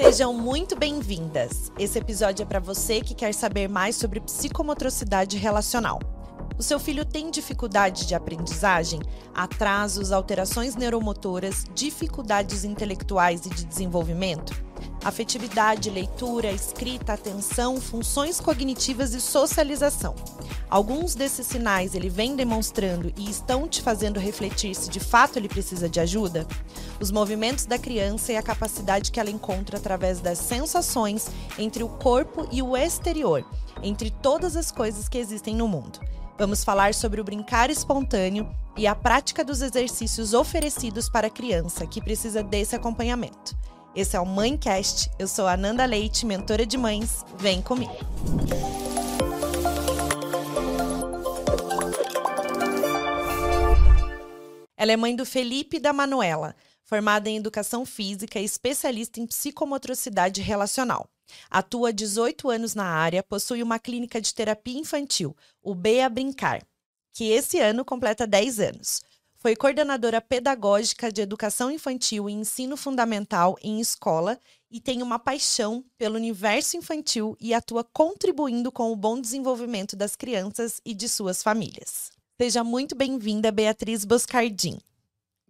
Sejam muito bem-vindas. Esse episódio é para você que quer saber mais sobre psicomotricidade relacional. O seu filho tem dificuldade de aprendizagem, atrasos, alterações neuromotoras, dificuldades intelectuais e de desenvolvimento? Afetividade, leitura, escrita, atenção, funções cognitivas e socialização. Alguns desses sinais ele vem demonstrando e estão te fazendo refletir se de fato ele precisa de ajuda? Os movimentos da criança e a capacidade que ela encontra através das sensações entre o corpo e o exterior, entre todas as coisas que existem no mundo. Vamos falar sobre o brincar espontâneo e a prática dos exercícios oferecidos para a criança que precisa desse acompanhamento. Esse é o Mãecast. Eu sou a Ananda Leite, mentora de mães. Vem comigo. Ela é mãe do Felipe e da Manuela, formada em educação física e especialista em psicomotricidade relacional. Atua há 18 anos na área, possui uma clínica de terapia infantil, o Bea Brincar, que esse ano completa 10 anos. Foi coordenadora pedagógica de educação infantil e ensino fundamental em escola e tem uma paixão pelo universo infantil e atua contribuindo com o bom desenvolvimento das crianças e de suas famílias. Seja muito bem-vinda, Beatriz Boscardim.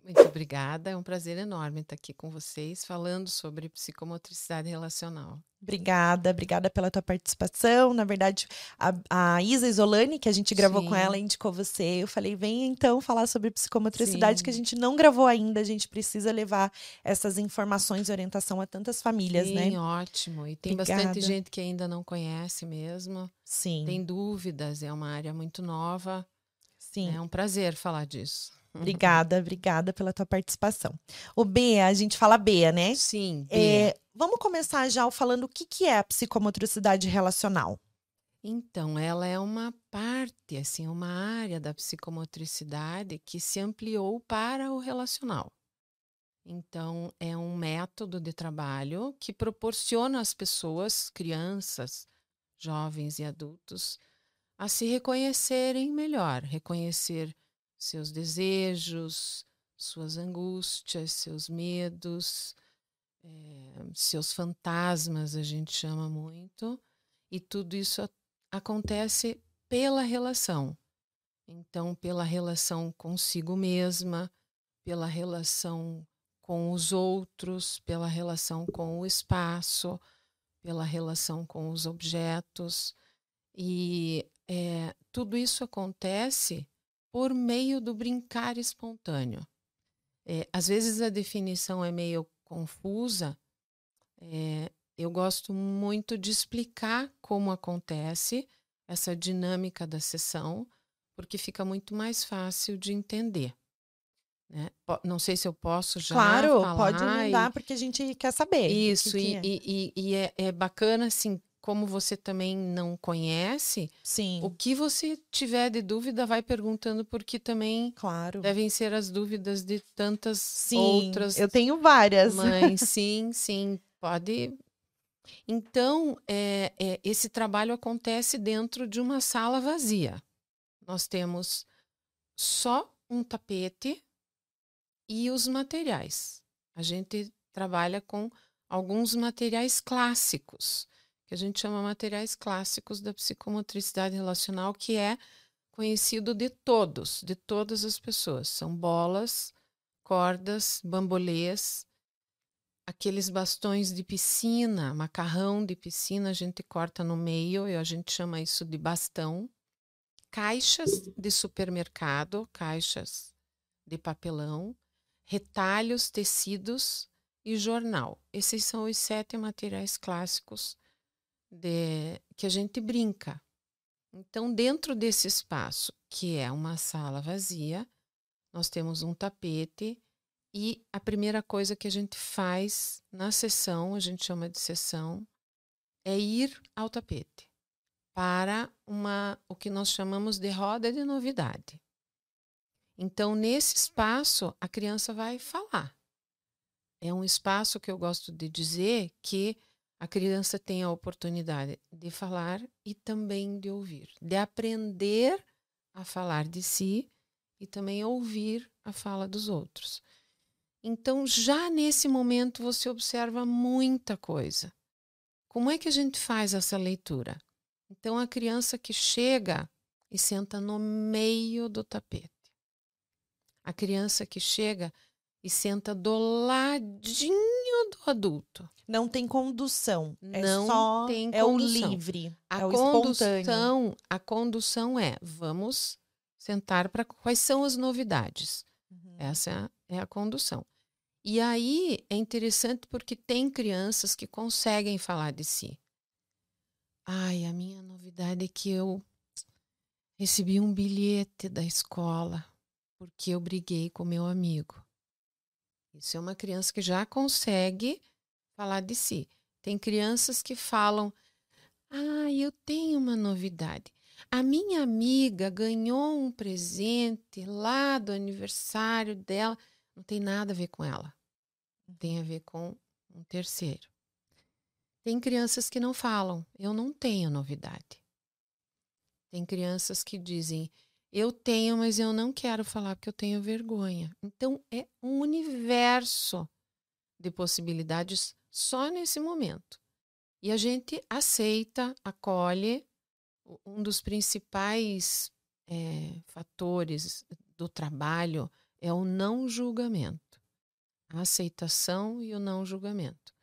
Muito obrigada, é um prazer enorme estar aqui com vocês falando sobre psicomotricidade relacional. Obrigada, obrigada pela tua participação. Na verdade, a, a Isa Isolani, que a gente gravou Sim. com ela, indicou você. Eu falei, vem então falar sobre psicomotricidade, Sim. que a gente não gravou ainda. A gente precisa levar essas informações e orientação a tantas famílias, Sim, né? Sim, ótimo. E tem obrigada. bastante gente que ainda não conhece mesmo. Sim. Tem dúvidas, é uma área muito nova. Sim. É um prazer falar disso. Obrigada, obrigada pela tua participação. O Bea, a gente fala Bea, né? Sim. É, vamos começar já falando o que, que é a psicomotricidade relacional. Então, ela é uma parte, assim, uma área da psicomotricidade que se ampliou para o relacional. Então, é um método de trabalho que proporciona às pessoas, crianças, jovens e adultos, a se reconhecerem melhor, reconhecer seus desejos, suas angústias, seus medos, é, seus fantasmas, a gente chama muito, e tudo isso acontece pela relação. Então, pela relação consigo mesma, pela relação com os outros, pela relação com o espaço, pela relação com os objetos. E é, tudo isso acontece por meio do brincar espontâneo. É, às vezes a definição é meio confusa. É, eu gosto muito de explicar como acontece essa dinâmica da sessão, porque fica muito mais fácil de entender. Né? Não sei se eu posso já claro, falar. pode mandar, porque a gente quer saber. Isso, que e, que é. e, e, e é, é bacana, assim, como você também não conhece, Sim. o que você tiver de dúvida, vai perguntando, porque também claro. devem ser as dúvidas de tantas sim, outras. Eu tenho várias. Mães, sim, sim, pode. Então, é, é, esse trabalho acontece dentro de uma sala vazia. Nós temos só um tapete e os materiais. A gente trabalha com alguns materiais clássicos que a gente chama materiais clássicos da psicomotricidade relacional, que é conhecido de todos, de todas as pessoas. São bolas, cordas, bambolês, aqueles bastões de piscina, macarrão de piscina, a gente corta no meio e a gente chama isso de bastão. Caixas de supermercado, caixas de papelão, retalhos, tecidos e jornal. Esses são os sete materiais clássicos de, que a gente brinca. Então, dentro desse espaço, que é uma sala vazia, nós temos um tapete e a primeira coisa que a gente faz na sessão, a gente chama de sessão, é ir ao tapete para uma o que nós chamamos de roda de novidade. Então, nesse espaço, a criança vai falar. É um espaço que eu gosto de dizer que a criança tem a oportunidade de falar e também de ouvir, de aprender a falar de si e também ouvir a fala dos outros. Então, já nesse momento, você observa muita coisa. Como é que a gente faz essa leitura? Então, a criança que chega e senta no meio do tapete. A criança que chega e senta do ladinho do adulto. Não tem condução. É Não só tem é o condução. livre, A é o espontâneo. condução, a condução é vamos sentar para quais são as novidades. Uhum. Essa é a condução. E aí é interessante porque tem crianças que conseguem falar de si. Ai, a minha novidade é que eu recebi um bilhete da escola porque eu briguei com meu amigo. Isso é uma criança que já consegue falar de si. Tem crianças que falam: Ah, eu tenho uma novidade. A minha amiga ganhou um presente lá do aniversário dela. Não tem nada a ver com ela. Tem a ver com um terceiro. Tem crianças que não falam: Eu não tenho novidade. Tem crianças que dizem: Eu tenho, mas eu não quero falar porque eu tenho vergonha. Então é um universo de possibilidades só nesse momento. E a gente aceita, acolhe. Um dos principais eh, fatores do trabalho é o não julgamento, a aceitação e o não julgamento.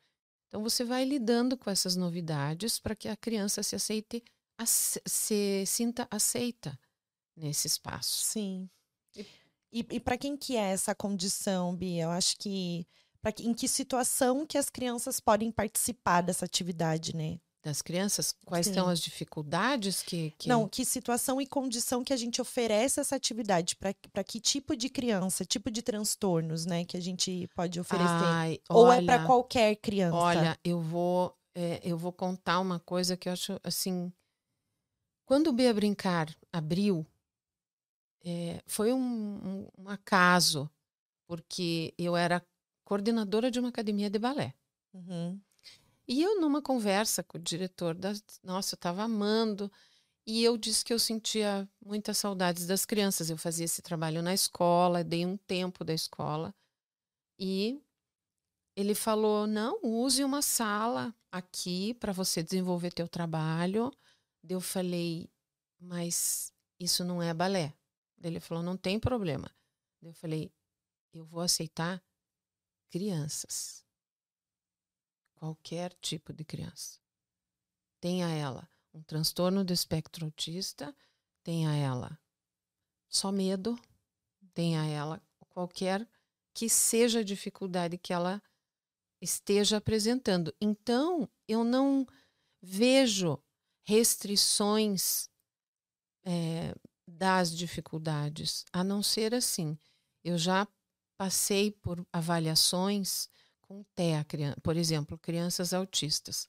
Então você vai lidando com essas novidades para que a criança se aceite, ace- se sinta aceita nesse espaço. Sim. E, e para quem que é essa condição, Bia? Eu acho que pra, em que situação que as crianças podem participar dessa atividade, né? Das crianças, quais são Sim. as dificuldades que, que Não, que situação e condição que a gente oferece essa atividade para que tipo de criança, tipo de transtornos, né, que a gente pode oferecer? Ai, Ou é olha, para qualquer criança? Olha, eu vou, é, eu vou contar uma coisa que eu acho assim. Quando o Bia Brincar abriu, é, foi um, um- um acaso, porque eu era coordenadora de uma academia de balé. Uhum. E eu, numa conversa com o diretor da. Nossa, eu estava amando. E eu disse que eu sentia muitas saudades das crianças. Eu fazia esse trabalho na escola, dei um tempo da escola. E ele falou: não, use uma sala aqui para você desenvolver teu trabalho. Eu falei, mas isso não é balé. Ele falou: não tem problema. Eu falei: eu vou aceitar crianças qualquer tipo de criança. Tenha ela um transtorno do espectro autista, tenha ela só medo, tenha ela qualquer que seja a dificuldade que ela esteja apresentando. Então, eu não vejo restrições eh, das dificuldades, a não ser assim. Eu já passei por avaliações com TEA, por exemplo, crianças autistas.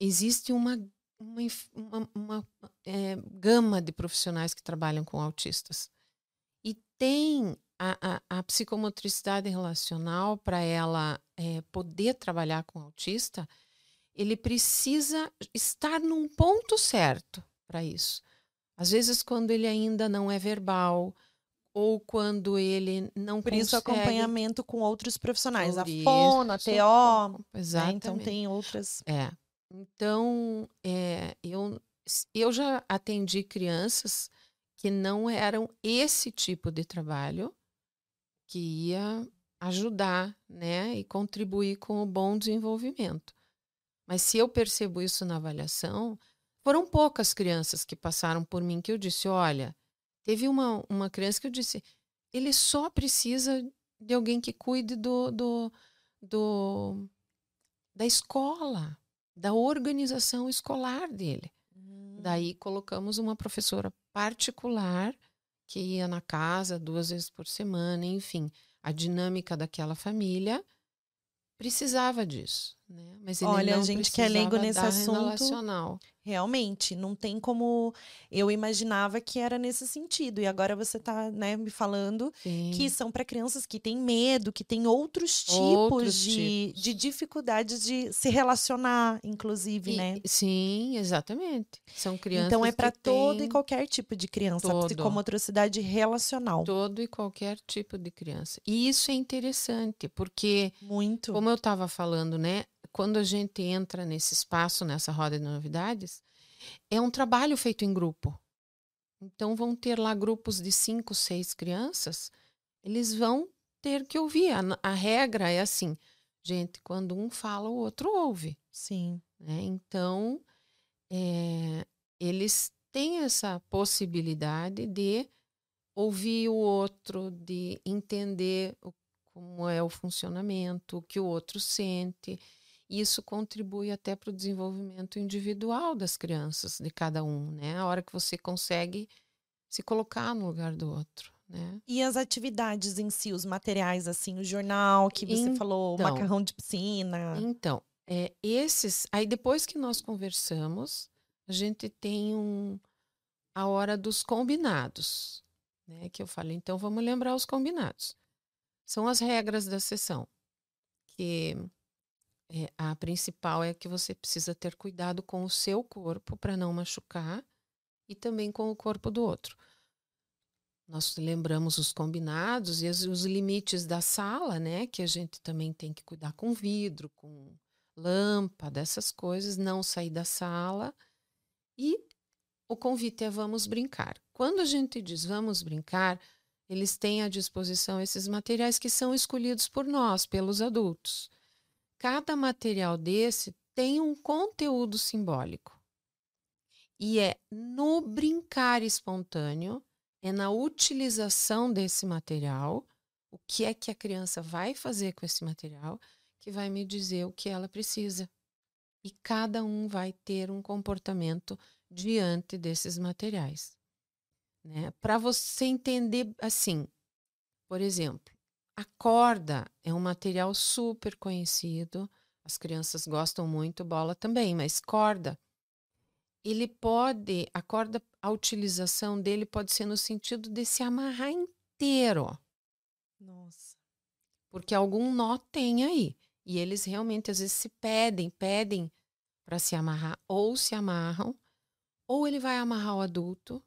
Existe uma, uma, uma- uma, eh, gama de profissionais que trabalham com autistas. E tem a, a, a psicomotricidade relacional para ela eh, poder trabalhar com autista, ele precisa estar num ponto certo para isso. Às vezes, quando ele ainda não é verbal, ou quando ele não Por isso, acompanhamento com outros profissionais. Por a isso, fono, a TO, né? Exatamente. Então tem outras. É. Então, é, eu, eu já atendi crianças que não eram esse tipo de trabalho que ia ajudar, né, e contribuir com o bom desenvolvimento. Mas se eu percebo isso na avaliação, foram poucas crianças que passaram por mim que eu disse, olha, teve uma, uma criança que eu disse, ele só precisa de alguém que cuide do, do, do da escola, da organização escolar dele. Daí colocamos uma professora particular que ia na casa duas vezes por semana, enfim, a dinâmica daquela família precisava disso, né? Mas ele Olha, a gente que é leigo nesse assunto. Realmente, não tem como. Eu imaginava que era nesse sentido. E agora você está né, me falando Sim. que são para crianças que têm medo, que têm outros tipos, Outros de, tipos. de dificuldades de se relacionar, inclusive, E- né? Sim, exatamente. São crianças Então é para todo e qualquer tipo de criança, Todo. psicomotricidade relacional. todo e qualquer tipo de criança. E isso é interessante, porque Muito. Como eu estava falando, né? Quando a gente entra nesse espaço, nessa roda de novidades, é um trabalho feito em grupo. Então vão ter lá grupos de cinco, seis crianças, eles vão ter que ouvir. A, a regra é assim, gente, quando um fala, o outro ouve. Sim. né? Então, é, eles têm essa possibilidade de ouvir o outro, de entender o- como é o funcionamento, o que o outro sente. Isso contribui até para o desenvolvimento individual das crianças, de cada um, né? A hora que você consegue se colocar no lugar do outro, né? E as atividades em si, os materiais, assim, o jornal que você falou, o Então. macarrão de piscina. Então, é, esses. Aí depois que nós conversamos, a gente tem um, a hora dos combinados, né? Que eu falei. Então vamos lembrar os combinados. São as regras da sessão. Que é, a principal é que você precisa ter cuidado com o seu corpo para não machucar e também com o corpo do outro. Nós lembramos os combinados e as- os limites da sala, né? Que a gente também tem que cuidar com vidro, com lâmpada, essas coisas, não sair da sala. E o convite é vamos brincar. Quando a gente diz vamos brincar, eles têm à disposição esses materiais que são escolhidos por nós, pelos adultos. Cada material desse tem um conteúdo simbólico. E é no brincar espontâneo, é na utilização desse material, o que é que a criança vai fazer com esse material, que vai me dizer o que ela precisa. E cada um vai ter um comportamento diante desses materiais. Né? Para você entender assim, por exemplo, a corda é um material super conhecido, as crianças gostam muito, bola também, mas corda, ele pode, a corda, a utilização dele pode ser no sentido de se amarrar inteiro Nossa. porque algum nó tem aí. E eles realmente às vezes se pedem, pedem para se amarrar, ou se amarram, ou ele vai amarrar o adulto,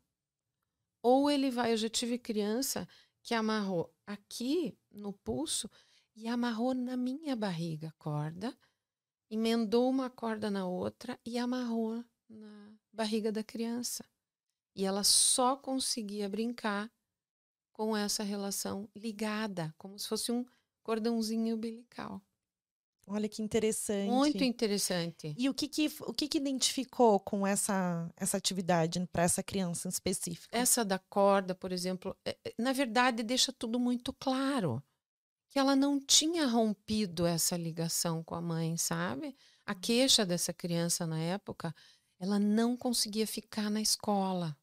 ou ele vai. Eu já tive criança que amarrou aqui no pulso e amarrou na minha barriga a corda, emendou uma corda na outra e amarrou na barriga da criança. E ela só conseguia brincar com essa relação ligada, como se fosse um cordãozinho umbilical. Olha que interessante. Muito interessante. E o que que, o que, que identificou com essa, essa atividade para essa criança em específico? Essa da corda, por exemplo, é- é- na verdade deixa tudo muito claro que ela não tinha rompido essa ligação com a mãe, sabe? A queixa dessa criança na época, ela não conseguia ficar na escola.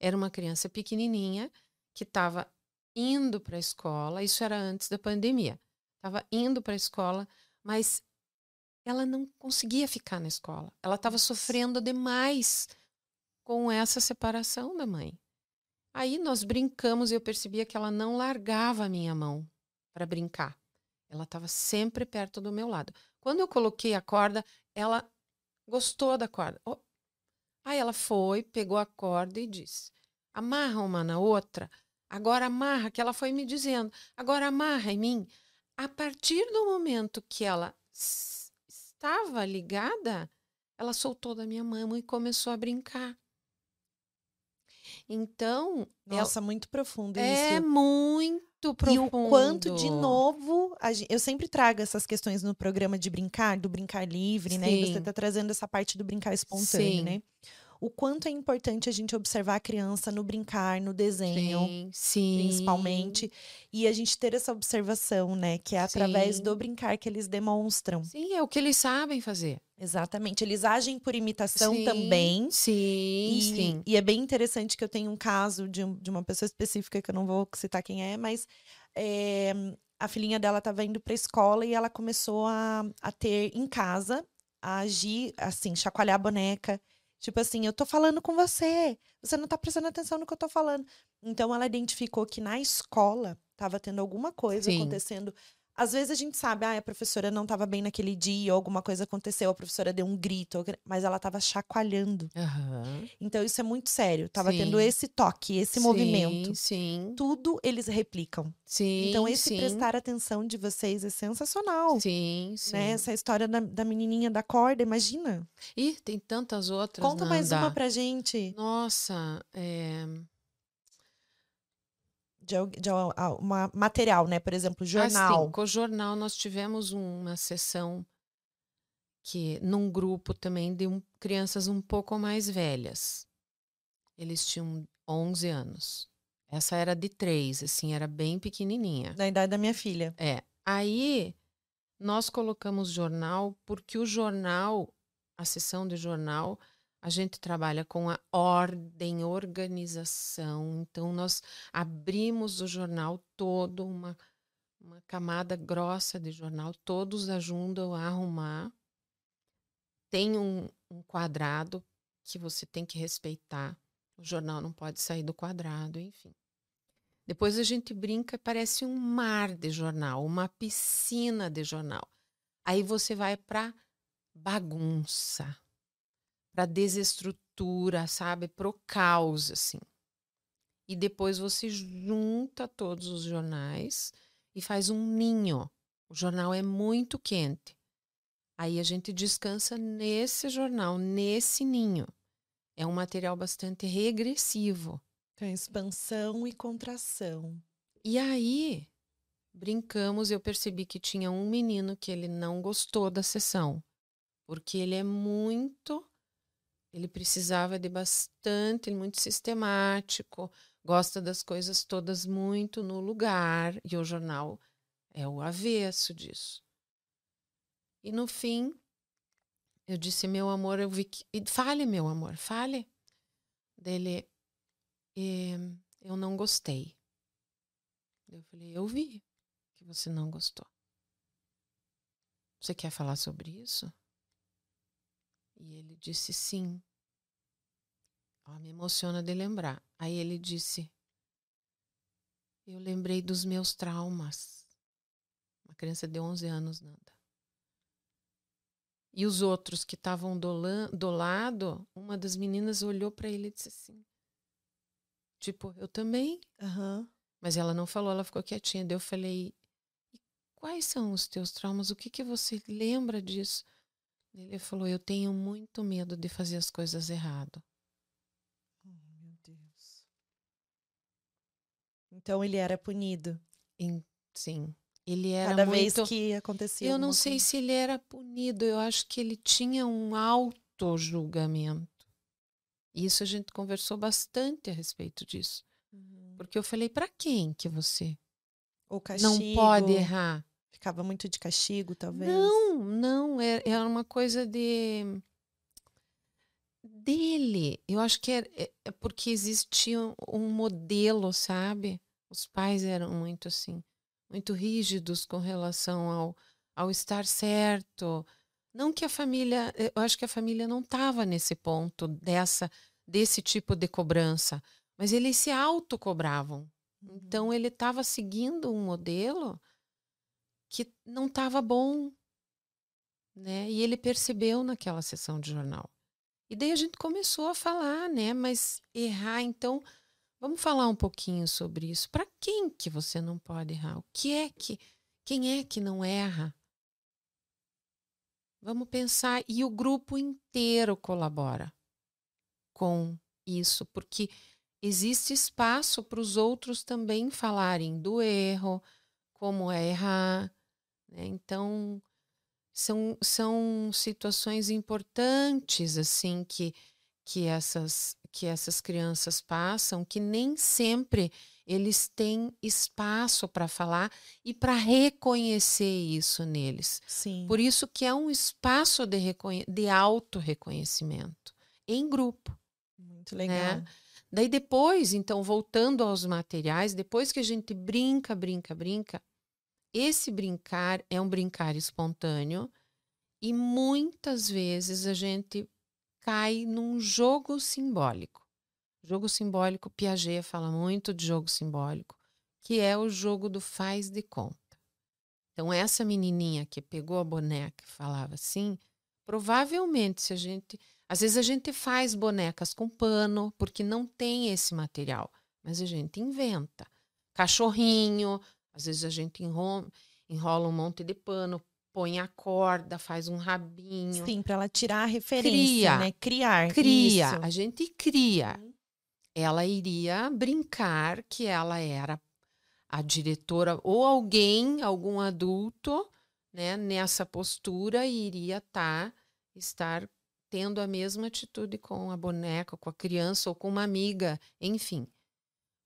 Era uma criança pequenininha que estava indo para a escola, isso era antes da pandemia. Estava indo para a escola, mas ela não conseguia ficar na escola. Ela estava sofrendo demais com essa separação da mãe. Aí nós brincamos e eu percebia que ela não largava a minha mão para brincar. Ela estava sempre perto do meu lado. Quando eu coloquei a corda, ela gostou da corda. Oh. Aí ela foi, pegou a corda e disse: amarra uma na outra. Agora amarra, que ela foi me dizendo. Agora amarra em mim. A partir do momento que ela estava ligada, ela soltou da minha mão e começou a brincar. Então, ela- Nossa, muito profundo é isso. muito profundo. E o quanto, de novo, a gen- eu sempre trago essas questões no programa de brincar, do brincar livre, né? E você Sim. está trazendo essa parte do brincar espontâneo, Sim. né? O quanto é importante a gente observar a criança no brincar, no desenho, Sim, sim. principalmente. E a gente ter essa observação, né? Que é através Sim. do brincar que eles demonstram. Sim, é o que eles sabem fazer. Exatamente. Eles agem por imitação Sim, também. Sim, E, sim. e é bem interessante que eu tenho um caso de, de uma pessoa específica, que eu não vou citar quem é, mas é, a filhinha dela estava indo para a escola e ela começou a, a ter em casa, a agir assim, chacoalhar a boneca. Tipo assim, eu tô falando com você, você não tá prestando atenção no que eu tô falando. Então ela identificou que na escola estava tendo alguma coisa Sim. acontecendo. Às vezes a gente sabe, ah, a professora não estava bem naquele dia, ou alguma coisa aconteceu, a professora deu um grito, mas ela estava chacoalhando. Aham. Então isso é muito sério. Tava tendo Sim. esse toque, esse movimento. Sim, Tudo eles replicam. sim. Então esse sim, prestar atenção de vocês é sensacional. Sim, sim. Né? Essa história da, da menininha da corda, imagina. Ih, tem tantas outras. Conta mais uma Nanda. pra gente. Nossa, é... De, de ah, uma material, né? Por exemplo, jornal. Assim, com o jornal nós tivemos uma sessão que num grupo também de um- crianças um pouco mais velhas. Eles tinham 11 anos. Essa era de três, assim, era bem pequenininha. Da idade da minha filha. É. Aí nós colocamos jornal porque o jornal, a sessão de jornal, a gente trabalha com a ordem, organização. Então nós abrimos o jornal todo, uma, uma camada grossa de jornal, todos ajudam a arrumar. Tem um, um quadrado que você tem que respeitar. O jornal não pode sair do quadrado, enfim. Depois a gente brinca, parece um mar de jornal, uma piscina de jornal. Aí você vai para bagunça, para desestrutura, sabe, pro caos assim. E depois você junta todos os jornais e faz um ninho. O jornal é muito quente. Aí a gente descansa nesse jornal, nesse ninho. É um material bastante regressivo. Tem expansão e contração. E aí, brincamos, eu percebi que tinha um menino que ele não gostou da sessão, porque ele é muito, ele precisava de bastante, muito sistemático, gosta das coisas todas muito no lugar, e o jornal é o avesso disso. E no fim, eu disse, meu amor, eu vi que. e Fale, meu amor, fale. Dele, "Eh, eu não gostei. Eu falei, eu vi que você não gostou. Você quer falar sobre isso? E ele disse sim. Me emociona de lembrar. Aí ele disse: Eu lembrei dos meus traumas. Uma criança de 11 anos, Nanda. E os outros que estavam do, do lado, uma das meninas olhou para ele e disse assim: Tipo, eu também. Aham. Mas ela não falou, ela ficou quietinha. Daí eu falei: "E quais são os teus traumas? O que que você lembra disso? Ele falou: eu tenho muito medo de fazer as coisas errado. Oh, meu Deus. Então ele era punido. Em- sim, ele era Cada muito. vez que acontecia. eu não sei coisa. se ele era punido. Eu acho que ele tinha um auto-julgamento. Isso a gente conversou bastante a respeito disso. Uhum. Porque eu falei: para quem que você Ou castigo. não pode errar? Ficava muito de castigo, talvez. Não, não, é- era uma coisa de dele. Eu acho que é, é- é porque existia um- modelo, sabe? Os pais eram muito assim, muito rígidos com relação ao, ao estar certo. Não que a família, eu acho que a família não estava nesse ponto dessa desse tipo de cobrança, mas eles se autocobravam. Uhum. Então ele estava seguindo um modelo que não estava bom, né? E ele percebeu naquela sessão de jornal. E daí a gente começou a falar, né? Mas errar, então, vamos falar um pouquinho sobre isso. Para quem que você não pode errar? O que é que quem é que não erra? Vamos pensar e o grupo inteiro colabora com isso, porque existe espaço para os outros também falarem do erro, como é errar. Né? Então, são, são situações importantes assim que, que, essas, que essas crianças passam, que nem sempre eles têm espaço para falar e para reconhecer isso neles. Sim. Por isso que é um espaço de, reconhe- de auto-reconhecimento em grupo. Muito legal. Daí depois, então, voltando aos materiais, depois que a gente brinca, brinca, brinca, esse brincar é um brincar espontâneo e muitas vezes a gente cai num jogo simbólico. Jogo simbólico, Piaget fala muito de jogo simbólico, que é o jogo do faz de conta. Então, essa menininha que pegou a boneca e falava assim, provavelmente, se a gente. Às vezes a gente faz bonecas com pano, porque não tem esse material, mas a gente inventa. Cachorrinho, às vezes a gente enrola, enrola um monte de pano, põe a corda, faz um rabinho. Sim, para ela tirar a referência, cria, né? Criar. Cria. Isso. A gente cria. Uhum. Ela iria brincar que ela era a diretora ou alguém, algum adulto, né, nessa postura iria tá, estar tendo a mesma atitude com a boneca, com a criança ou com uma amiga, enfim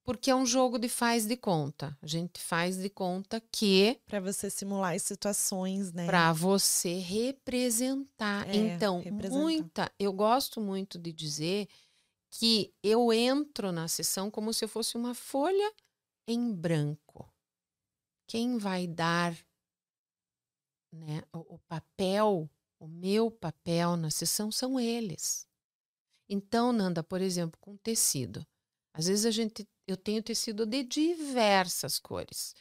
porque é um jogo de faz de conta. A gente faz de conta que para você simular as situações, né? Para você representar. É, então, representar. muita, eu gosto muito de dizer que eu entro na sessão como se eu fosse uma folha em branco. Quem vai dar né, o, o papel, o meu papel na sessão são eles. Então, Nanda, por exemplo, com tecido. Às vezes a gente eu tenho tecido de diversas cores,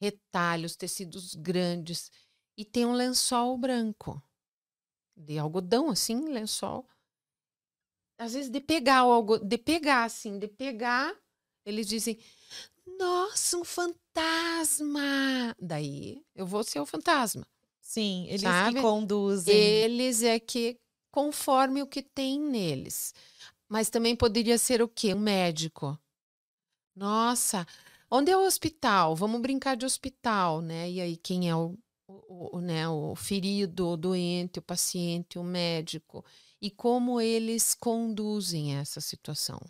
retalhos, tecidos grandes e tem um lençol branco de algodão assim, lençol. Às vezes de pegar o algodão, de pegar assim, de pegar, eles dizem: "Nossa, um fantasma". Daí eu vou ser o fantasma. Sim, eles sabe? que conduzem. Eles é que conforme o que tem neles. Mas também poderia ser o quê? Um médico. Nossa, onde é o hospital? Vamos brincar de hospital, né? E aí, quem é o, o, o, né, o ferido, o doente, o paciente, o médico? E como eles conduzem essa situação.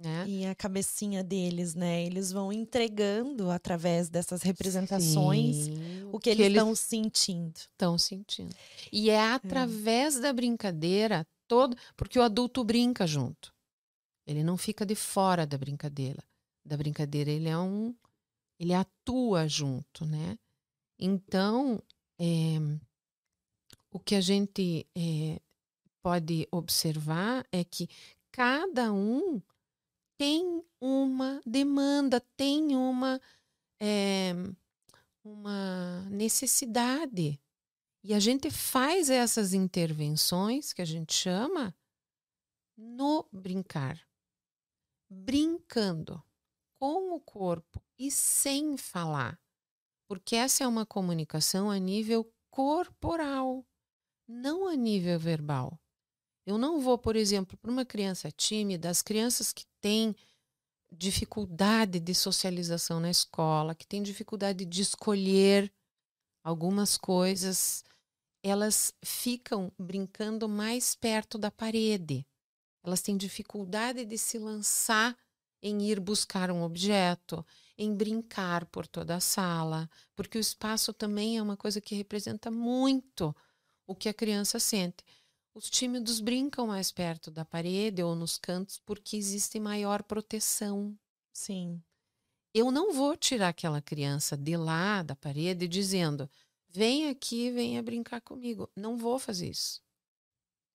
Né? E a cabecinha deles, né? Eles vão entregando através dessas representações Sim, o que, que eles estão sentindo. Estão sentindo. E é, é. através é. da brincadeira todo, porque o adulto brinca junto. Ele não fica de fora da brincadeira da brincadeira, ele é um. Ele atua junto, né? Então, é, o que a gente é, pode observar é que cada um tem uma demanda, tem uma, é, uma necessidade. E a gente faz essas intervenções, que a gente chama, no brincar. Brincando com o corpo e sem falar, porque essa é uma comunicação a nível corporal, não a nível verbal. Eu não vou, por exemplo, para uma criança tímida, as crianças que têm dificuldade de socialização na escola, que têm dificuldade de escolher algumas coisas, elas ficam brincando mais perto da parede. Elas têm dificuldade de se lançar em ir buscar um objeto, em brincar por toda a sala, porque o espaço também é uma coisa que representa muito o que a criança sente. Os tímidos brincam mais perto da parede ou nos cantos porque existe maior proteção. Sim. Eu não vou tirar aquela criança de lá da parede dizendo: vem aqui, venha brincar comigo. Não vou fazer isso.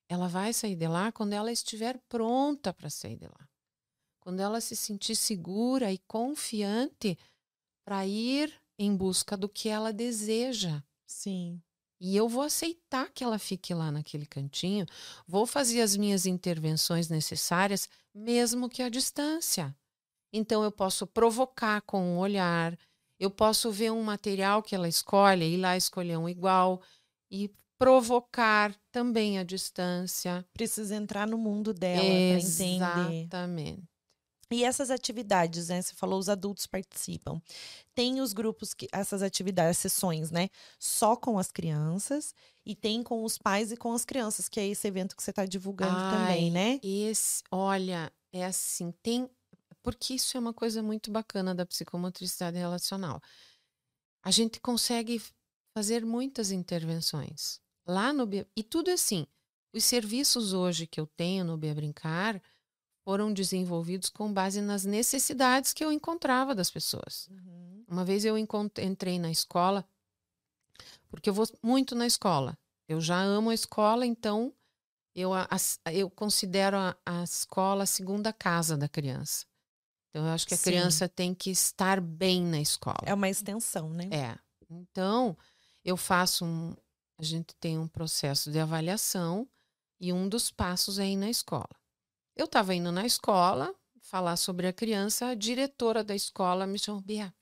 Ela vai sair de lá quando ela estiver pronta para sair de lá quando ela se sentir segura e confiante para ir em busca do que ela deseja. Sim. E eu vou aceitar que ela fique lá naquele cantinho, vou fazer as minhas intervenções necessárias, mesmo que à distância. Então eu posso provocar com um olhar, eu posso ver um material que ela escolhe, ir lá escolher um igual e provocar também à distância. Precisa entrar no mundo dela para entender. Exatamente. E essas atividades, né? Você falou os adultos participam. Tem os grupos que essas atividades, sessões, né? Só com as crianças e tem com os pais e com as crianças, que é esse evento que você está divulgando Ai, também, né? Esse, olha, é assim, tem porque isso é uma coisa muito bacana da psicomotricidade relacional. A gente consegue fazer muitas intervenções lá no e tudo é assim. Os serviços hoje que eu tenho no Bia Brincar, foram desenvolvidos com base nas necessidades que eu encontrava das pessoas. Uhum. Uma vez eu entrei na escola, porque eu vou muito na escola. Eu já amo a escola, então eu, a, eu considero a, a, escola a segunda casa da criança. Então, eu acho que a Sim. criança tem que estar bem na escola. É uma extensão, né? É. Então, eu faço um. A gente tem um processo de avaliação e um dos passos é ir na escola. Eu estava indo na escola falar sobre a criança, a diretora da escola me chamou, Bia,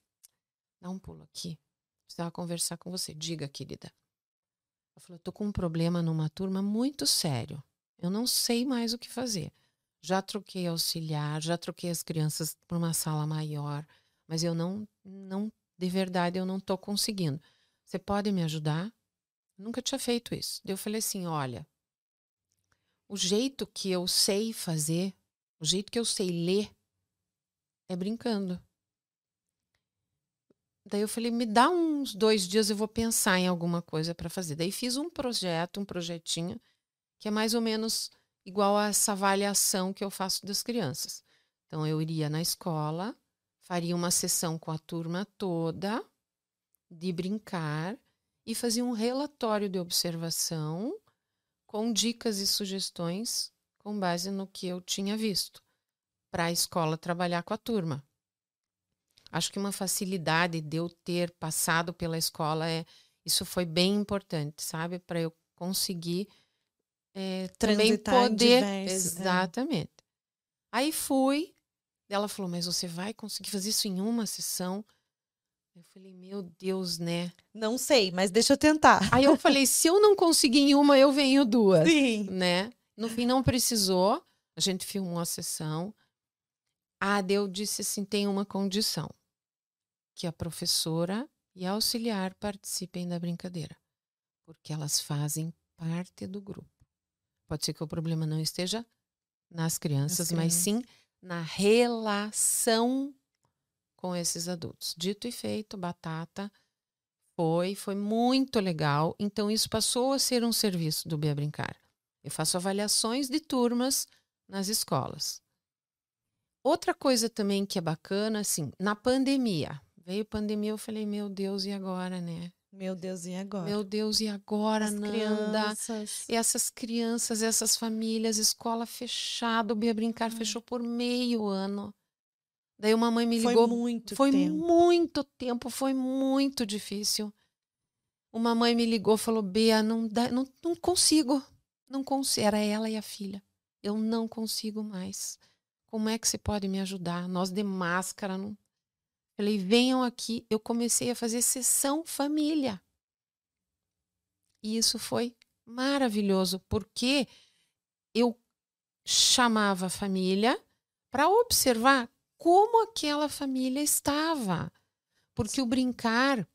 dá um pulo aqui. Precisava conversar com você. Diga, querida. Ela falou: estou com um problema numa turma muito sério. Eu não sei mais o que fazer. Já troquei auxiliar, já troquei as crianças para uma sala maior, mas eu não, não, de verdade, eu não estou conseguindo. Você pode me ajudar? nunca tinha feito isso. Eu falei assim: olha, o jeito que eu sei fazer, o jeito que eu sei ler, é brincando. Daí eu falei, me dá uns dois dias, eu vou pensar em alguma coisa para fazer. Daí fiz um projeto, um projetinho, que é mais ou menos igual a essa avaliação que eu faço das crianças. Então eu iria na escola, faria uma sessão com a turma toda de brincar e fazia um relatório de observação com dicas e sugestões com base no que eu tinha visto para a escola trabalhar com a turma. Acho que uma facilidade de eu ter passado pela escola é isso foi bem importante, sabe, para eu conseguir é, também poder diversos, exatamente. É. Aí fui, ela falou, mas você vai conseguir fazer isso em uma sessão? Eu falei, meu Deus, né? Não sei, mas deixa eu tentar. Aí eu falei, se eu não conseguir em uma, eu venho duas. Sim. Né? No fim, não precisou. A gente filmou a sessão. A Adeu disse assim: tem uma condição que a professora e a auxiliar participem da brincadeira, porque elas fazem parte do grupo. Pode ser que o problema não esteja nas crianças, mas sim na relação com esses adultos. Dito e feito, batata foi, foi muito legal. Então isso passou a ser um serviço do Bia Brincar. Eu faço avaliações de turmas nas escolas. Outra coisa também que é bacana, assim, na pandemia, Veio pandemia, eu falei, meu Deus, e agora, né? Meu Deus, e agora? Meu Deus, e agora, As Nanda? Crianças. E essas crianças, essas famílias, escola fechada, o Bia Brincar hum. fechou por meio ano. Daí uma mãe me ligou. Foi muito foi tempo. Foi muito tempo, foi muito difícil. Uma mãe me ligou falou: Bia, não, dá, não, não consigo. Não consigo. Era ela e a filha. Eu não consigo mais. Como é que você pode me ajudar? Nós de máscara, não, Falei, venham aqui. Eu comecei a fazer sessão família. E isso foi maravilhoso, porque eu chamava a família para observar como aquela família estava. Porque o brincar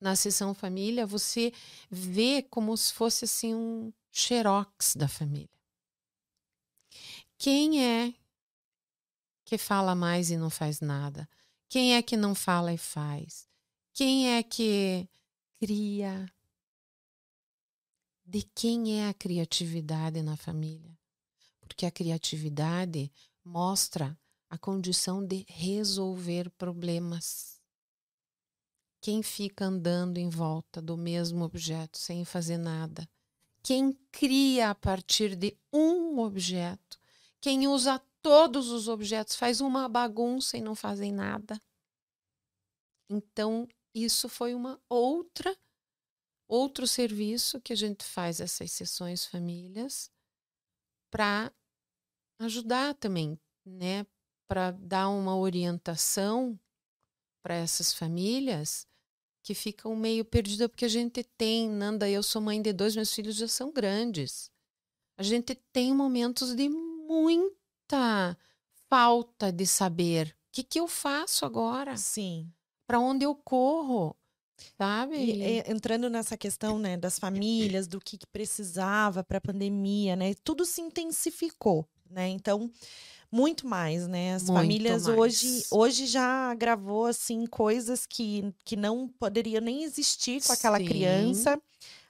na sessão família, você vê como se fosse assim um xerox da família. Quem é que fala mais e não faz nada? Quem é que não fala e faz? Quem é que cria? De quem é a criatividade na família? Porque a criatividade mostra a condição de resolver problemas. Quem fica andando em volta do mesmo objeto sem fazer nada? Quem cria a partir de um objeto? Quem usa todos os objetos, faz uma bagunça e não fazem nada. Então, isso foi uma outra outro serviço que a gente faz essas sessões famílias para ajudar também, né, para dar uma orientação para essas famílias que ficam meio perdidas porque a gente tem, Nanda, eu sou mãe de dois, meus filhos já são grandes. A gente tem momentos de muita falta de saber o que, que eu faço agora. Sim. Para onde eu corro, sabe? E, entrando nessa questão, né, das famílias, do que, que precisava para a pandemia, né? Tudo se intensificou, né? Então, muito mais, né? As muito famílias mais. hoje hoje já gravou assim coisas que, que não poderiam nem existir com aquela Sim. criança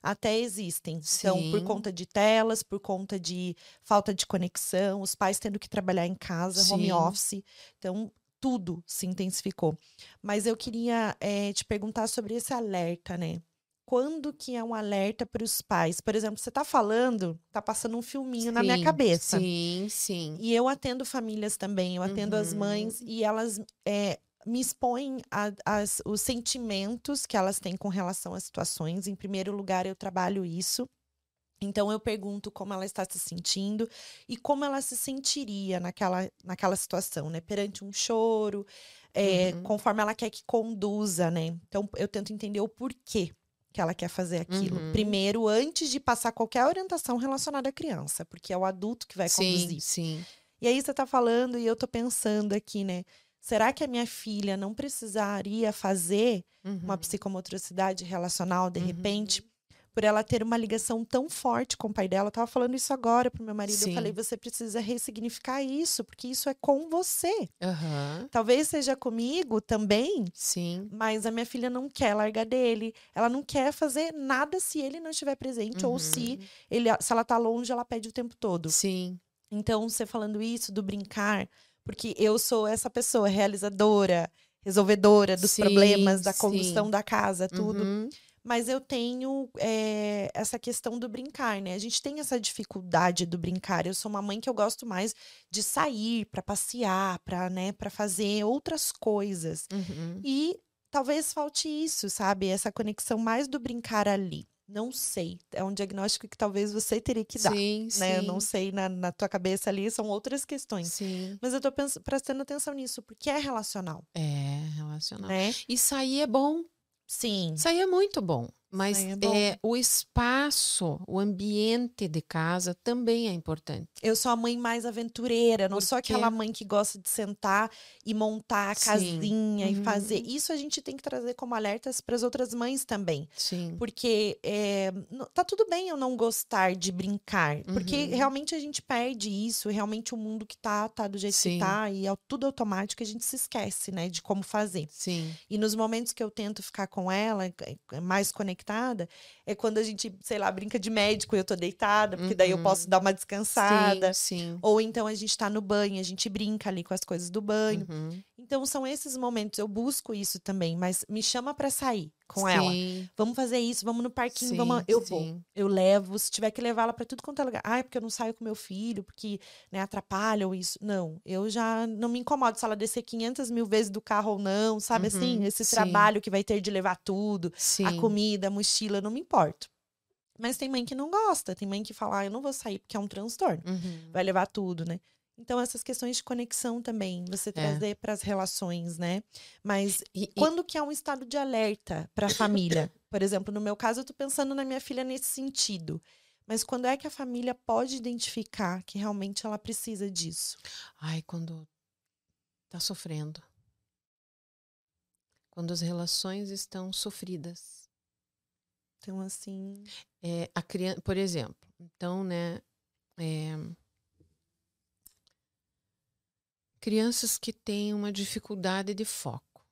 até existem. Sim. Então, por conta de telas, por conta de falta de conexão, os pais tendo que trabalhar em casa, Sim. home office. Então, tudo se intensificou. Mas eu queria é, te perguntar sobre esse alerta, né? Quando que é um alerta para os pais? Por exemplo, você está falando, está passando um filminho sim, na minha cabeça. Sim, sim. E eu atendo famílias também, eu atendo uhum. as mães e elas é, me expõem a, as, os sentimentos que elas têm com relação às situações. Em primeiro lugar, eu trabalho isso. Então eu pergunto como ela está se sentindo e como ela se sentiria naquela, naquela situação, né? Perante um choro, é, uhum. conforme ela quer que conduza, né? Então eu tento entender o porquê que ela quer fazer aquilo. Uhum. Primeiro, antes de passar qualquer orientação relacionada à criança, porque é o adulto que vai sim, conduzir. Sim. E aí você está falando e eu estou pensando aqui, né? Será que a minha filha não precisaria fazer uhum. uma psicomotricidade relacional de repente? Por ela ter uma ligação tão forte com o pai dela. Eu tava falando isso agora pro meu marido. Sim. Eu falei, você precisa ressignificar isso, porque isso é com você. Uhum. Talvez seja comigo também. Sim. Mas a minha filha não quer largar dele. Ela não quer fazer nada se ele não estiver presente, uhum. ou se uhum. ele, se ela tá longe, ela pede o tempo todo. Sim. Então, você falando isso do brincar, porque eu sou essa pessoa realizadora, resolvedora dos sim, problemas, da condução sim. da casa, tudo. Uhum mas eu tenho é, essa questão do brincar, né? A gente tem essa dificuldade do brincar. Eu sou uma mãe que eu gosto mais de sair para passear, para né, para fazer outras coisas. Uhum. E talvez falte isso, sabe? Essa conexão mais do brincar ali. Não sei. É um diagnóstico que talvez você teria que dar. Sim, né? sim. Eu não sei, na, na tua cabeça ali são outras questões. Sim. Mas eu tô prestando atenção nisso, porque é relacional. É, relacional. Né? E sair é bom. Sim. Isso aí é muito bom. Mas é, é, o espaço, o ambiente de casa também é importante. Eu sou a mãe mais aventureira, não sou aquela mãe que gosta de sentar e montar a Sim. casinha uhum. e fazer. Isso a gente tem que trazer como alertas para as outras mães também. Sim. Porque é, tá tudo bem eu não gostar de brincar, porque uhum. realmente a gente perde isso, realmente o mundo que tá, tá do jeito Sim. que tá, e é tudo automático, a gente se esquece, né, de como fazer. Sim. E nos momentos que eu tento ficar com ela, é, mais conectada, conectada é quando a gente, sei lá, brinca de médico e eu tô deitada, porque uhum. daí eu posso uhum. dar uma descansada. Sim, sim. Ou então a gente tá no banho, a gente brinca ali com as coisas do banho. Uhum. Então são esses momentos, eu busco isso também, mas me chama para sair com sim. ela. Vamos fazer isso, vamos no parquinho, sim, vamos. Eu vou. Eu levo, se tiver que levar ela para tudo quanto é lugar. É porque eu não saio com meu filho, porque né, atrapalha ou isso. Não, eu já não me incomodo se ela descer 500 mil vezes do carro ou não, sabe assim? uhum, assim? Esse sim. trabalho que vai ter de levar tudo, a comida, a mochila, não me importo. Mas tem mãe que não gosta, tem mãe que fala, ah, eu não vou sair porque é um transtorno. Uhum. Vai levar tudo, né? Então, essas questões de conexão também, você é. trazer para as relações, né? Mas e, quando e... que é um estado de alerta para a família? Por exemplo, no meu caso, eu estou pensando na minha filha nesse sentido. Mas quando é que a família pode identificar que realmente ela precisa disso? Ai, quando está sofrendo. Quando as relações estão sofridas. Então, assim. É, a criança, por exemplo, então, né? É, Crianças que têm uma dificuldade de foco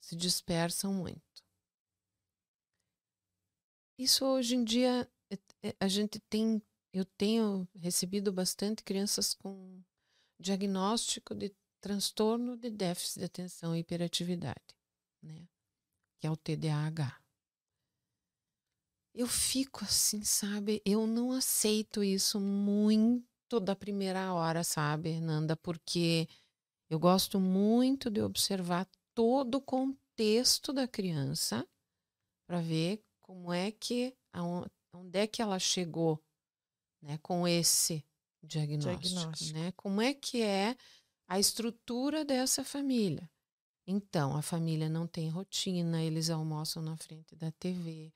se dispersam muito. Isso hoje em dia é, é, a gente tem, eu tenho recebido bastante crianças com diagnóstico de transtorno de déficit de atenção e hiperatividade, né? Que é o TDAH. Eu fico assim, sabe? Eu não aceito isso muito da primeira hora, sabe, Nanda? Porque eu gosto muito de observar todo o contexto da criança para ver como é que onde é que ela chegou, né, com esse diagnóstico, diagnóstico, né? Como é que é a estrutura dessa família? Então, a família não tem rotina, eles almoçam na frente da TV,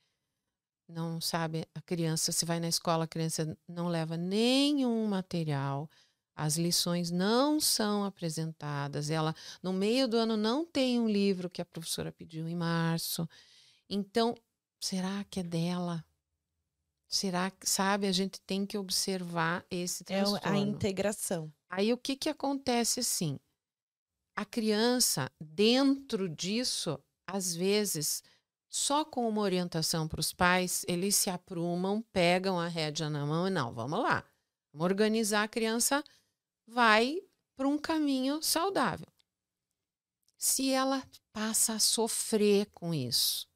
não sabe, a criança, se vai na escola, a criança não leva nenhum material, as lições não são apresentadas, ela no meio do ano não tem um livro que a professora pediu em março. Então, será que é dela? Será que, sabe, a gente tem que observar esse transtorno. É a integração. Aí o que que acontece assim? A criança, dentro disso, às vezes, só com uma orientação para os pais, eles se aprumam, pegam a rédea na mão e não, vamos lá, vamos organizar a criança, vai para um caminho saudável. Se ela passa a sofrer com isso,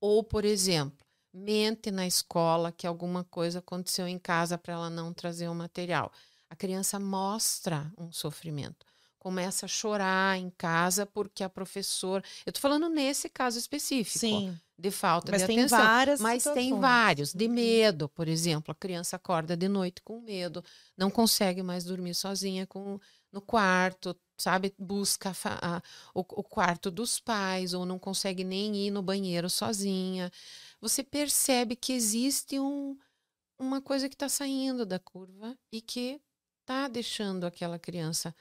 Ou, por exemplo, mente na escola que alguma coisa aconteceu em casa para ela não trazer o material. A criança mostra um sofrimento. Começa a chorar em casa porque a professora. Eu estou falando nesse caso específico. Sim. De falta Mas de tem atenção. várias Mas tem situações. vários. De Uhum. medo, por exemplo. A criança acorda de noite com medo, não consegue mais dormir sozinha com, no quarto, sabe? Busca a a- o, o quarto dos pais, ou não consegue nem ir no banheiro sozinha. Você percebe que existe um, uma coisa que está saindo da curva e que está deixando aquela criança,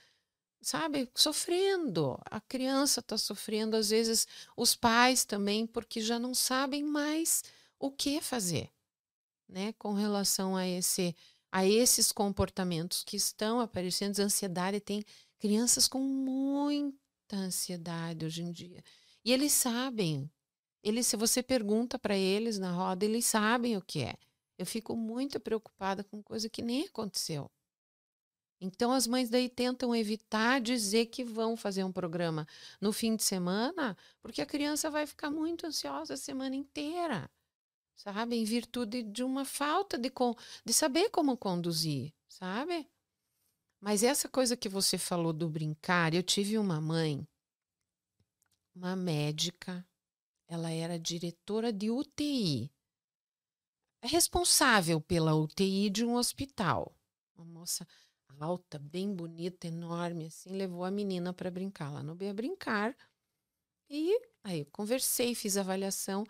sabe, sofrendo. A criança está sofrendo, às vezes os pais também, porque já não sabem mais o que fazer, né, com relação a esse a esses comportamentos que estão aparecendo. Ansiedade tem crianças com muita ansiedade hoje em dia. E eles sabem. Eles, se você pergunta para eles na roda, eles sabem o que é. Eu fico muito preocupada com coisa que nem aconteceu. Então as mães daí tentam evitar dizer que vão fazer um programa no fim de semana, porque a criança vai ficar muito ansiosa a semana inteira, sabe? Em virtude de uma falta de, de saber como conduzir, sabe? Mas essa coisa que você falou do brincar, eu tive uma mãe, uma médica, ela era diretora de UTI, responsável pela UTI de um hospital. Uma moça alta, bem bonita, enorme, assim, levou a menina para brincar lá no Bia Brincar. E aí eu conversei, fiz avaliação.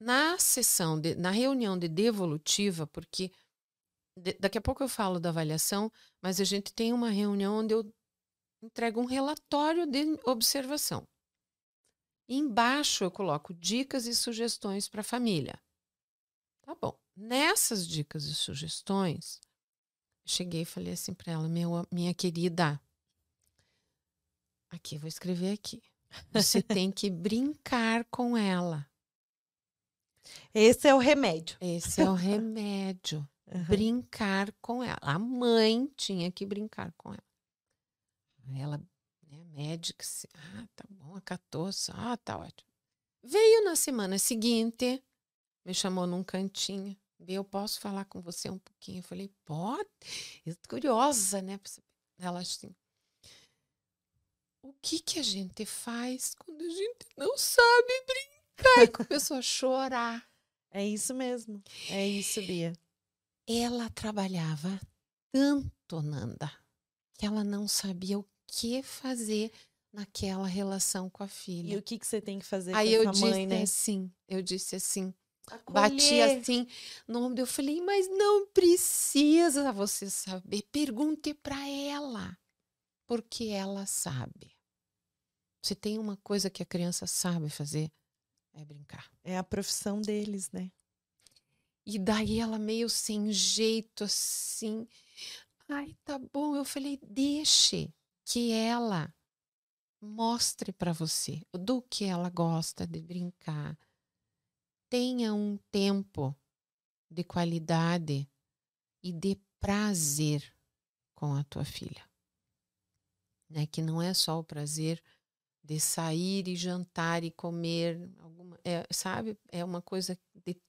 Na sessão, de, na reunião de devolutiva, porque de- daqui a pouco eu falo da avaliação, mas a gente tem uma reunião onde eu entrego um relatório de observação. E embaixo eu coloco dicas e sugestões para a família. Tá bom. Nessas dicas e sugestões, cheguei e falei assim para ela, meu, minha querida, aqui, vou escrever aqui. Você tem que brincar com ela. Esse é o remédio. Esse é o remédio. Uhum. Brincar com ela. A mãe tinha que brincar com ela. Ela, né, médica, se- ah, tá bom, acatou, ah, tá ótimo. Veio na semana seguinte, me chamou num cantinho. Eu posso falar com você um pouquinho? Eu falei, pode. Eu tô curiosa, né? Ela assim, o que que a gente faz quando a gente não sabe brincar? E começou a chorar. É isso mesmo. É isso, Bia. Ela trabalhava tanto, Nanda, que ela não sabia o que fazer naquela relação com a E filha. o que, que você tem que fazer Aí com eu disse mãe, né? assim, eu disse assim, Acolher. bati assim no ombro, eu falei, mas não precisa você saber, pergunte para ela, porque ela sabe. Se tem uma coisa que a criança sabe fazer, é brincar. É a profissão deles, né? E daí ela meio sem jeito assim. Ai, tá bom. Eu falei, deixe que ela mostre para você do que ela gosta de brincar. Tenha um tempo de qualidade e de prazer com a tua filha. Né? Que não é só o prazer de sair e jantar e comer alguma, é, sabe? É uma coisa de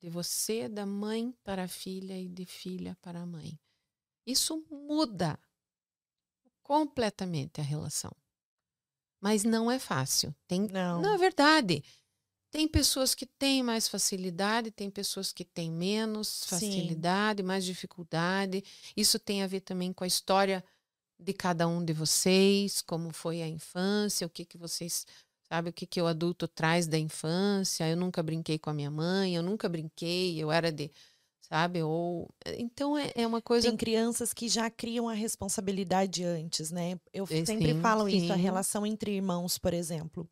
de você, da mãe para a filha e de filha para a mãe. Isso muda completamente a relação. Mas não é fácil. Tem, Não. não é verdade. Tem pessoas que têm mais facilidade, tem pessoas que têm menos Sim. facilidade, mais dificuldade. Isso tem a ver também com a história de cada um de vocês, como foi a infância, o que que vocês Sabe o que, que o adulto traz da infância? Eu nunca brinquei com a minha mãe, eu nunca brinquei, eu era de. Sabe? Ou. Então é, é uma coisa. Tem crianças que já criam a responsabilidade antes, né? Eu É, sempre sim, falo isso, a sim. relação entre irmãos, por exemplo.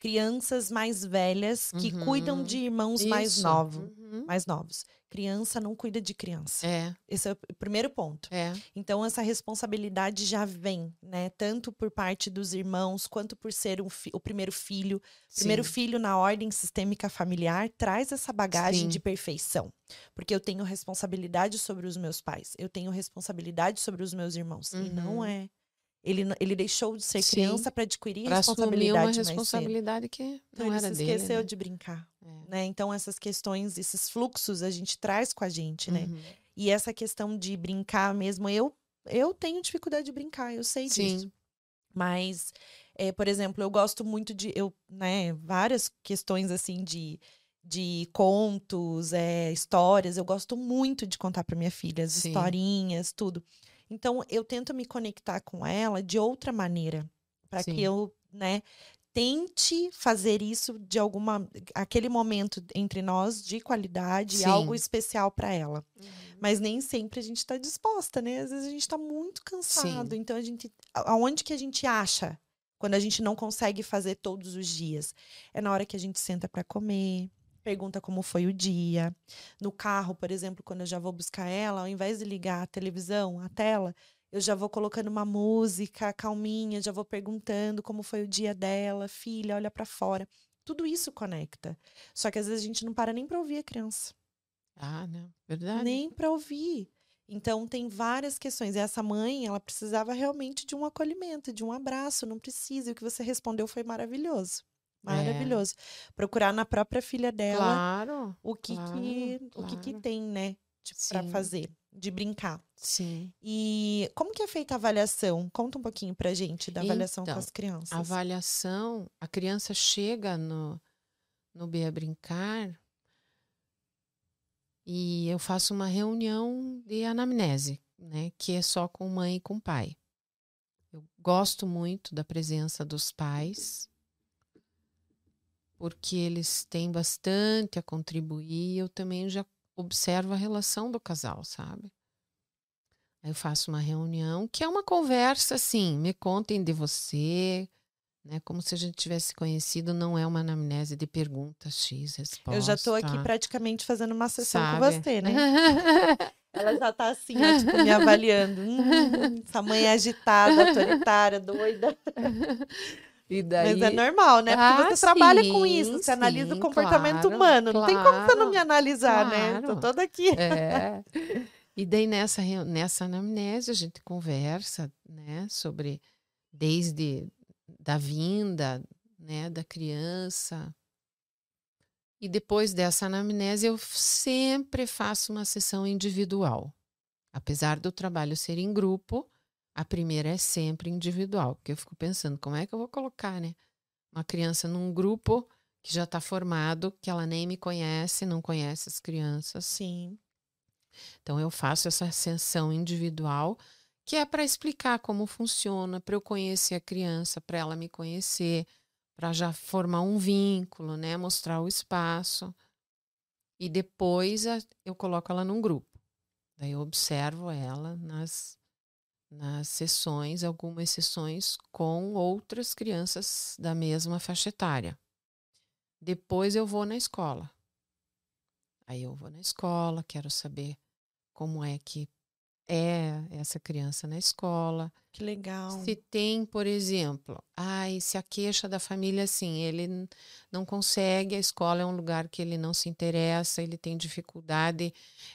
Crianças mais velhas que Uhum. cuidam de irmãos mais Isso. novos, Uhum. Mais novos. Criança não cuida de criança. É, Esse é o primeiro ponto. é. Então essa responsabilidade já vem, né? Tanto por parte dos irmãos quanto por ser um o primeiro filho. Primeiro sim. filho na ordem sistêmica familiar traz essa bagagem Sim. de perfeição. Porque eu tenho responsabilidade sobre os meus pais, eu tenho responsabilidade sobre os meus irmãos. E não Uhum. é. Ele, ele deixou de ser Sim. criança para adquirir assumir responsabilidade uma mais cedo. responsabilidade que Então não ele era se dele. esqueceu né? de brincar, É. né? Então essas questões, esses fluxos a gente traz com a gente, né? Uhum. E essa questão de brincar mesmo, eu eu tenho dificuldade de brincar, eu sei disso. Sim, Mas, é, por exemplo, eu gosto muito de, eu, né, várias questões assim de, de contos, é, histórias, eu gosto muito de contar para minha filha as Sim. historinhas, tudo. Então, eu tento me conectar com ela de outra maneira, para que eu, né, tente fazer isso de alguma, aquele momento entre nós de qualidade, algo Sim. especial para ela. Mas nem sempre a gente está disposta, né? Às vezes a gente está muito cansado. Sim. Então a gente. Aonde que a gente acha quando a gente não consegue fazer todos os dias? É na hora que a gente senta para comer, pergunta como foi o dia. No carro, por exemplo, quando eu já vou buscar ela, ao invés de ligar a televisão, a tela, eu já vou colocando uma música calminha, já vou perguntando como foi o dia dela, filha, olha para fora. Tudo isso conecta. Só que às vezes a gente não para nem para ouvir a criança Ah, não. Verdade. nem para ouvir. Então tem várias questões. E essa mãe, ela precisava realmente de um acolhimento, de um abraço, não precisa. E o que você respondeu foi maravilhoso. Maravilhoso. Procurar na própria filha dela Claro. o que claro, que o que que tem, né, para Sim. fazer, de brincar. Sim. E como que é feita a avaliação? Conta um pouquinho pra gente da avaliação com Então, as crianças. A avaliação, a criança chega no, no Bia Brincar e eu faço uma reunião de anamnese, né? Que é só com mãe e com pai. Eu gosto muito da presença dos pais, porque eles têm bastante a contribuir. Eu também já observo a relação do casal, sabe? Aí eu faço uma reunião, que é uma conversa assim, me contem de você, né? Como se a gente tivesse conhecido, não é uma anamnese de perguntas X, resposta. Eu já tô aqui praticamente fazendo uma sessão com sabe? você, né? Ela já tá assim, ó, tipo, me avaliando. Hum, essa mãe é agitada, autoritária, doida. e daí... Mas é normal, né? Porque Ah, você trabalha com sim, isso, você analisa o sim, comportamento claro, humano. Não tem como você não me claro, analisar, né? Tô claro. toda aqui. É. E daí nessa, nessa anamnese a gente conversa, né, sobre desde da vinda, né, da criança. E depois dessa anamnese eu sempre faço uma sessão individual. Apesar do trabalho ser em grupo, a primeira é sempre individual, porque eu fico pensando, como é que eu vou colocar, né, uma criança num grupo que já está formado, que ela nem me conhece, não conhece as crianças. Sim. Então eu faço essa sessão individual, que é para explicar como funciona, para eu conhecer a criança, para ela me conhecer, para já formar um vínculo, né, mostrar o espaço. E depois eu coloco ela num grupo. Daí eu observo ela nas nas sessões, algumas sessões com outras crianças da mesma faixa etária. Depois eu vou na escola. Aí eu vou na escola, quero saber como é que é essa criança na escola. Que legal. Se tem, por exemplo, ai, se a queixa da família assim, ele não consegue, a escola é um lugar que ele não se interessa, ele tem dificuldade,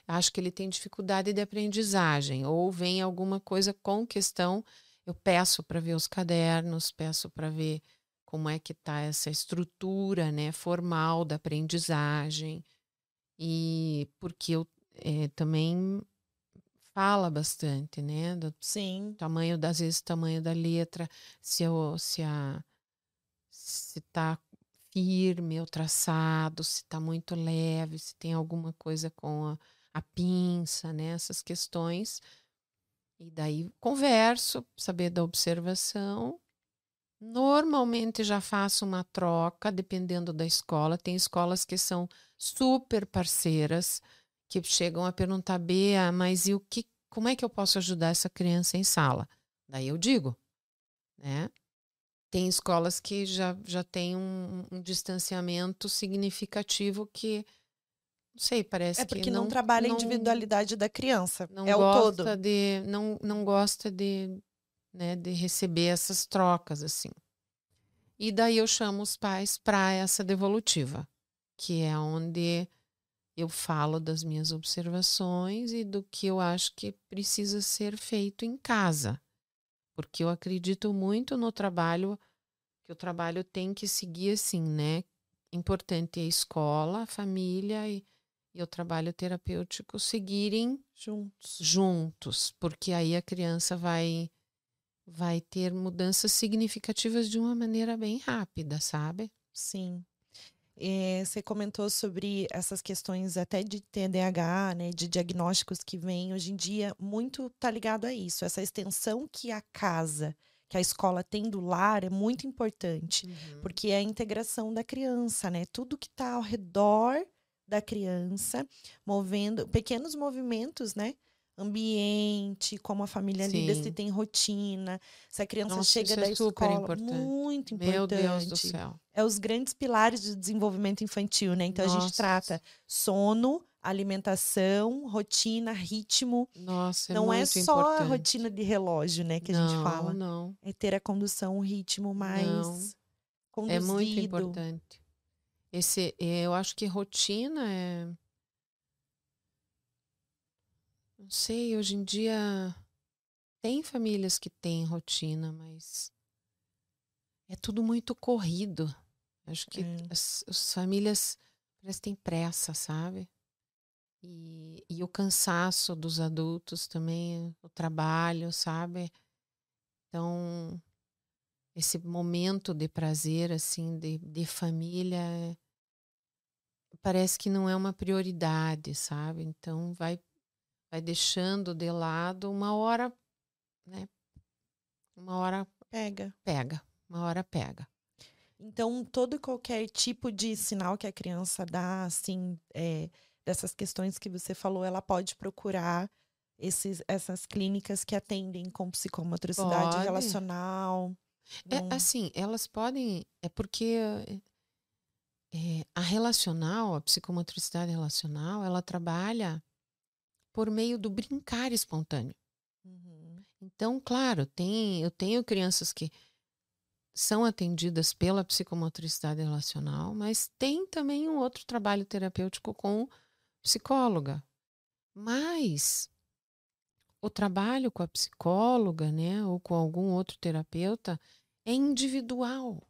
acho que ele tem dificuldade de aprendizagem, ou vem alguma coisa com questão, eu peço para ver os cadernos, peço para ver como é que está essa estrutura, né, formal da aprendizagem. E porque eu eh, também fala bastante, né, do Sim. tamanho, das vezes, tamanho da letra, se, eu, se a se tá firme o traçado, se tá muito leve, se tem alguma coisa com a, a pinça, né? Essas questões. E daí converso, saber da observação. Normalmente já faço uma troca, dependendo da escola. Tem escolas que são super parceiras, que chegam a perguntar, Bea, mas e o que, como é que eu posso ajudar essa criança em sala? Daí eu digo, né? Tem escolas que já, já têm um, um distanciamento significativo que, não sei, parece É porque que não, não trabalha a individualidade da criança. não é o gosta todo. de não, não gosta de, né, de receber essas trocas assim. E daí eu chamo os pais para essa devolutiva, que é onde eu falo das minhas observações e do que eu acho que precisa ser feito em casa. porque eu acredito muito no trabalho, que o trabalho tem que seguir assim, né? Importante é a escola, a família e, e o trabalho terapêutico seguirem juntos. juntos, porque aí a criança vai vai ter mudanças significativas de uma maneira bem rápida, sabe? Sim. É, você comentou sobre essas questões até de TDAH, né, de diagnósticos que vêm hoje em dia, muito tá ligado a isso. Essa extensão que a casa, que a escola tem do lar é muito importante, uhum. porque é a integração da criança, né? Tudo que está ao redor da criança, movendo pequenos movimentos, né? Ambiente, como a família Sim. lida, se tem rotina, se a criança Nossa, chega da é escola, importante. muito importante. Meu Deus do céu. É os grandes pilares do desenvolvimento infantil, né? Então Nossa. a gente trata sono, alimentação, rotina, ritmo. Nossa, é não é só importante. a rotina de relógio, né, que a não, gente fala. Não. É ter a condução, o ritmo mais não. conduzido. É muito importante. Esse, eu acho que rotina é não sei, hoje em dia tem famílias que têm rotina, mas é tudo muito corrido. Acho que é. as, as, famílias parecem que têm pressa, sabe? E, e o cansaço dos adultos também, o trabalho, sabe? Então, esse momento de prazer, assim, de, de família, parece que não é uma prioridade, sabe? Então, vai vai deixando de lado, uma hora, né? Uma hora pega. Pega, uma hora pega. Então, todo e qualquer tipo de sinal que a criança dá, assim, é, dessas questões que você falou, ela pode procurar esses, essas clínicas que atendem com psicomotricidade pode. relacional. É, assim, elas podem. É porque é, a relacional, a psicomotricidade relacional, ela trabalha por meio do brincar espontâneo. Uhum. Então, claro, tem, eu tenho crianças que são atendidas pela psicomotricidade relacional, mas tem também um outro trabalho terapêutico com psicóloga. Mas o trabalho com a psicóloga, né, ou com algum outro terapeuta é individual.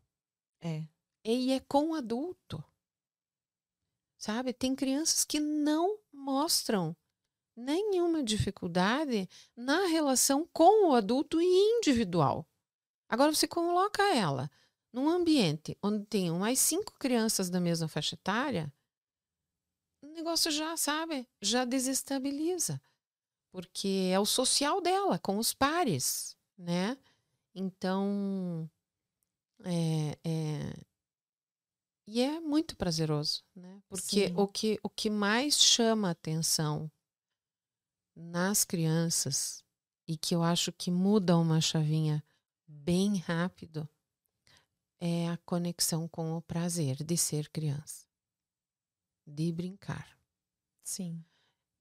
É. E é com adulto. Sabe? Tem crianças que não mostram nenhuma dificuldade na relação com o adulto e individual. Agora você coloca ela num ambiente onde tem mais cinco crianças da mesma faixa etária, o negócio já, sabe, já desestabiliza. Porque é o social dela, com os pares, né? Então, é, é, e é muito prazeroso, né? Porque o que, o que mais chama atenção nas crianças e que eu acho que muda uma chavinha bem rápido é a conexão com o prazer de ser criança, de brincar. Sim.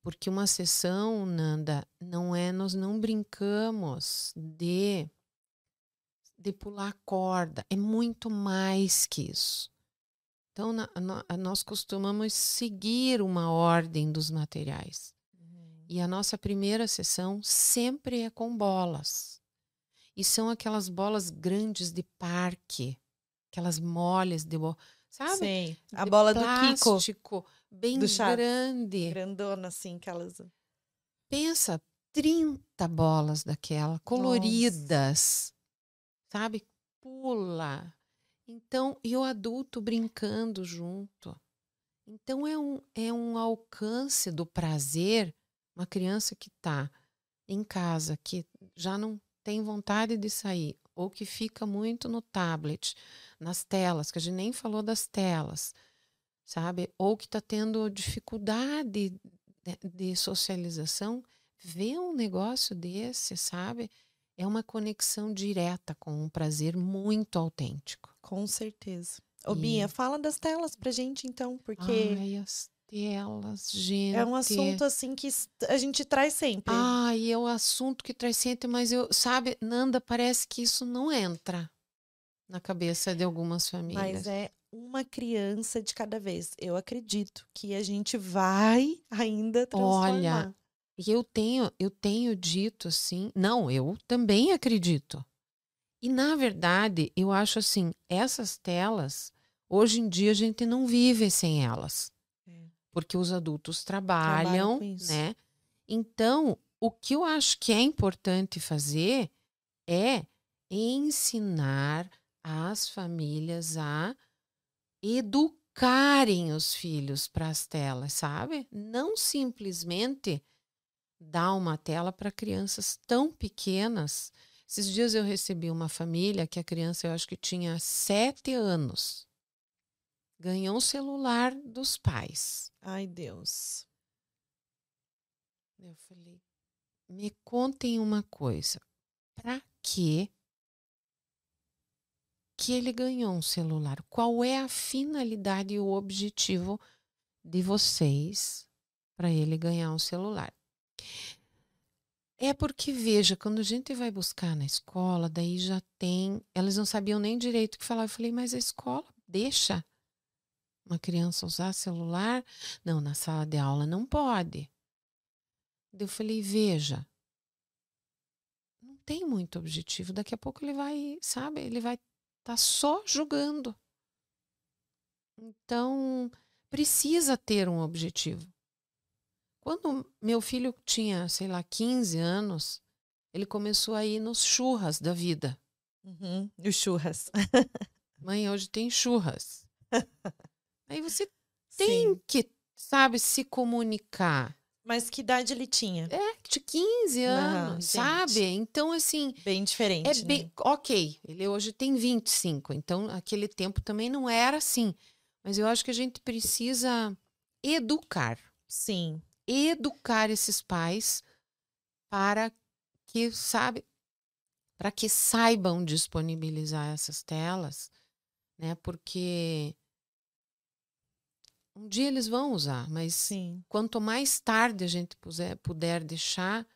Porque uma sessão, Nanda, não é nós não brincamos de de pular corda, é muito mais que isso. Então, na, na, nós costumamos seguir uma ordem dos materiais. E a nossa primeira sessão sempre é com bolas. E são aquelas bolas grandes de parque, aquelas moles de sabe? Sim, a de bola plástico, do Kiko. bem do grande. Grandona assim, aquelas. Pensa, 30 bolas daquela, coloridas. Nossa. Sabe? Pula. Então, e o adulto brincando junto. Então é um, é um alcance do prazer uma criança que está em casa, que já não tem vontade de sair, ou que fica muito no tablet, nas telas, que a gente nem falou das telas, sabe? Ou que está tendo dificuldade de, de socialização, vê um negócio desse, sabe? É uma conexão direta com um prazer muito autêntico. Com certeza. Ô, e... Bia, fala das telas pra gente, então, porque. Ai, as delas, gente. É um assunto assim que a gente traz sempre. Ah, e é o um assunto que traz sempre, mas eu, sabe, Nanda, parece que isso não entra na cabeça de algumas famílias. Mas é uma criança de cada vez. Eu acredito que a gente vai ainda transformar. Olha, E eu tenho, eu tenho dito assim, não, eu também acredito. E na verdade, eu acho assim, essas telas, hoje em dia a gente não vive sem elas. Porque os adultos trabalham, né? Então, o que eu acho que é importante fazer é ensinar as famílias a educarem os filhos para as telas, sabe? Não simplesmente dar uma tela para crianças tão pequenas. Esses dias eu recebi uma família que a criança, eu acho que tinha sete anos, ganhou um celular dos pais. Ai, Deus. Eu falei, me contem uma coisa. Para que que ele ganhou um celular? Qual é a finalidade e o objetivo de vocês para ele ganhar um celular? É porque, veja, quando a gente vai buscar na escola, daí já tem. Elas não sabiam nem direito o que falar. Eu falei, mas a escola deixa uma criança usar celular? Não, na sala de aula não pode. Eu falei, veja, não tem muito objetivo. Daqui a pouco ele vai, sabe, ele vai Tá só julgando. Então, precisa ter um objetivo. Quando meu filho tinha, sei lá, 15 anos, ele começou a ir nos churras da vida. Uhum, os churras. Mãe, hoje tem churras. Aí você tem Sim. que, sabe, se comunicar. Mas que idade ele tinha? É, de 15 anos, sabe? Então, assim. Bem diferente. É bem. Né? Ok, ele hoje tem 25, então aquele tempo também não era assim. Mas eu acho que a gente precisa educar. Sim. Educar esses pais para que, sabe, para que saibam disponibilizar essas telas, né? Porque um dia eles vão usar, mas Sim. quanto mais tarde a gente puser, puder deixar,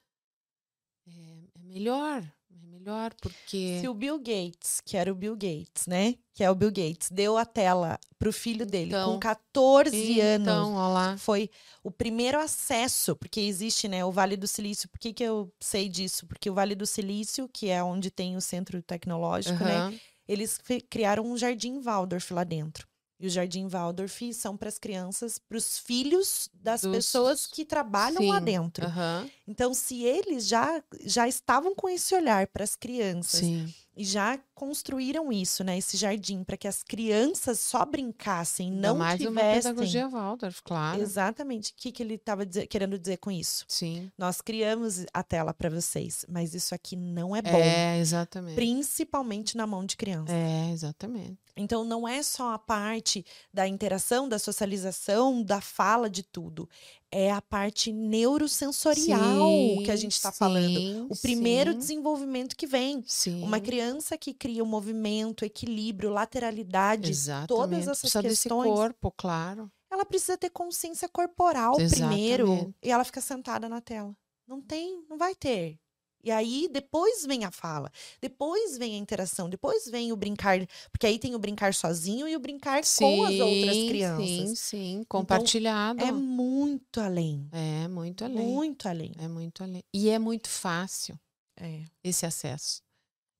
é, é, melhor. É melhor porque. Se o Bill Gates, que era o Bill Gates, né? Que é o Bill Gates, deu a tela para o filho dele então, com 14 então, anos. Foi o primeiro acesso, porque existe, né, o Vale do Silício. Por que, que eu sei disso? Porque o Vale do Silício, que é onde tem o centro tecnológico, uhum. né? Eles criaram um jardim Waldorf lá dentro. E o Jardim Waldorf são para as crianças, para os filhos das Dos... pessoas que trabalham Sim. lá dentro. Uhum. Então, se eles já, já estavam com esse olhar para as crianças Sim e já construíram isso, né? Esse jardim para que as crianças só brincassem, não mais tivessem. Uma pedagogia Waldorf, claro. Exatamente. O que, que ele estava querendo dizer com isso? Sim. Nós criamos a tela para vocês, mas isso aqui não é bom. É, exatamente. Principalmente na mão de criança. É, exatamente. Então não é só a parte da interação, da socialização, da fala de tudo é a parte neurosensorial sim, que a gente está falando. O primeiro sim. desenvolvimento que vem. Sim. Uma criança que cria o movimento, equilíbrio, lateralidade, Exatamente. todas essas precisa questões. Desse corpo, claro. Ela precisa ter consciência corporal Exatamente. primeiro e ela fica sentada na tela. Não tem, não vai ter. E aí depois vem a fala, depois vem a interação, depois vem o brincar, porque aí tem o brincar sozinho e o brincar sim, com as outras crianças. Sim, sim, compartilhado. Então, é muito além. É muito além. Muito além. É muito além. E é muito fácil. É. Esse acesso.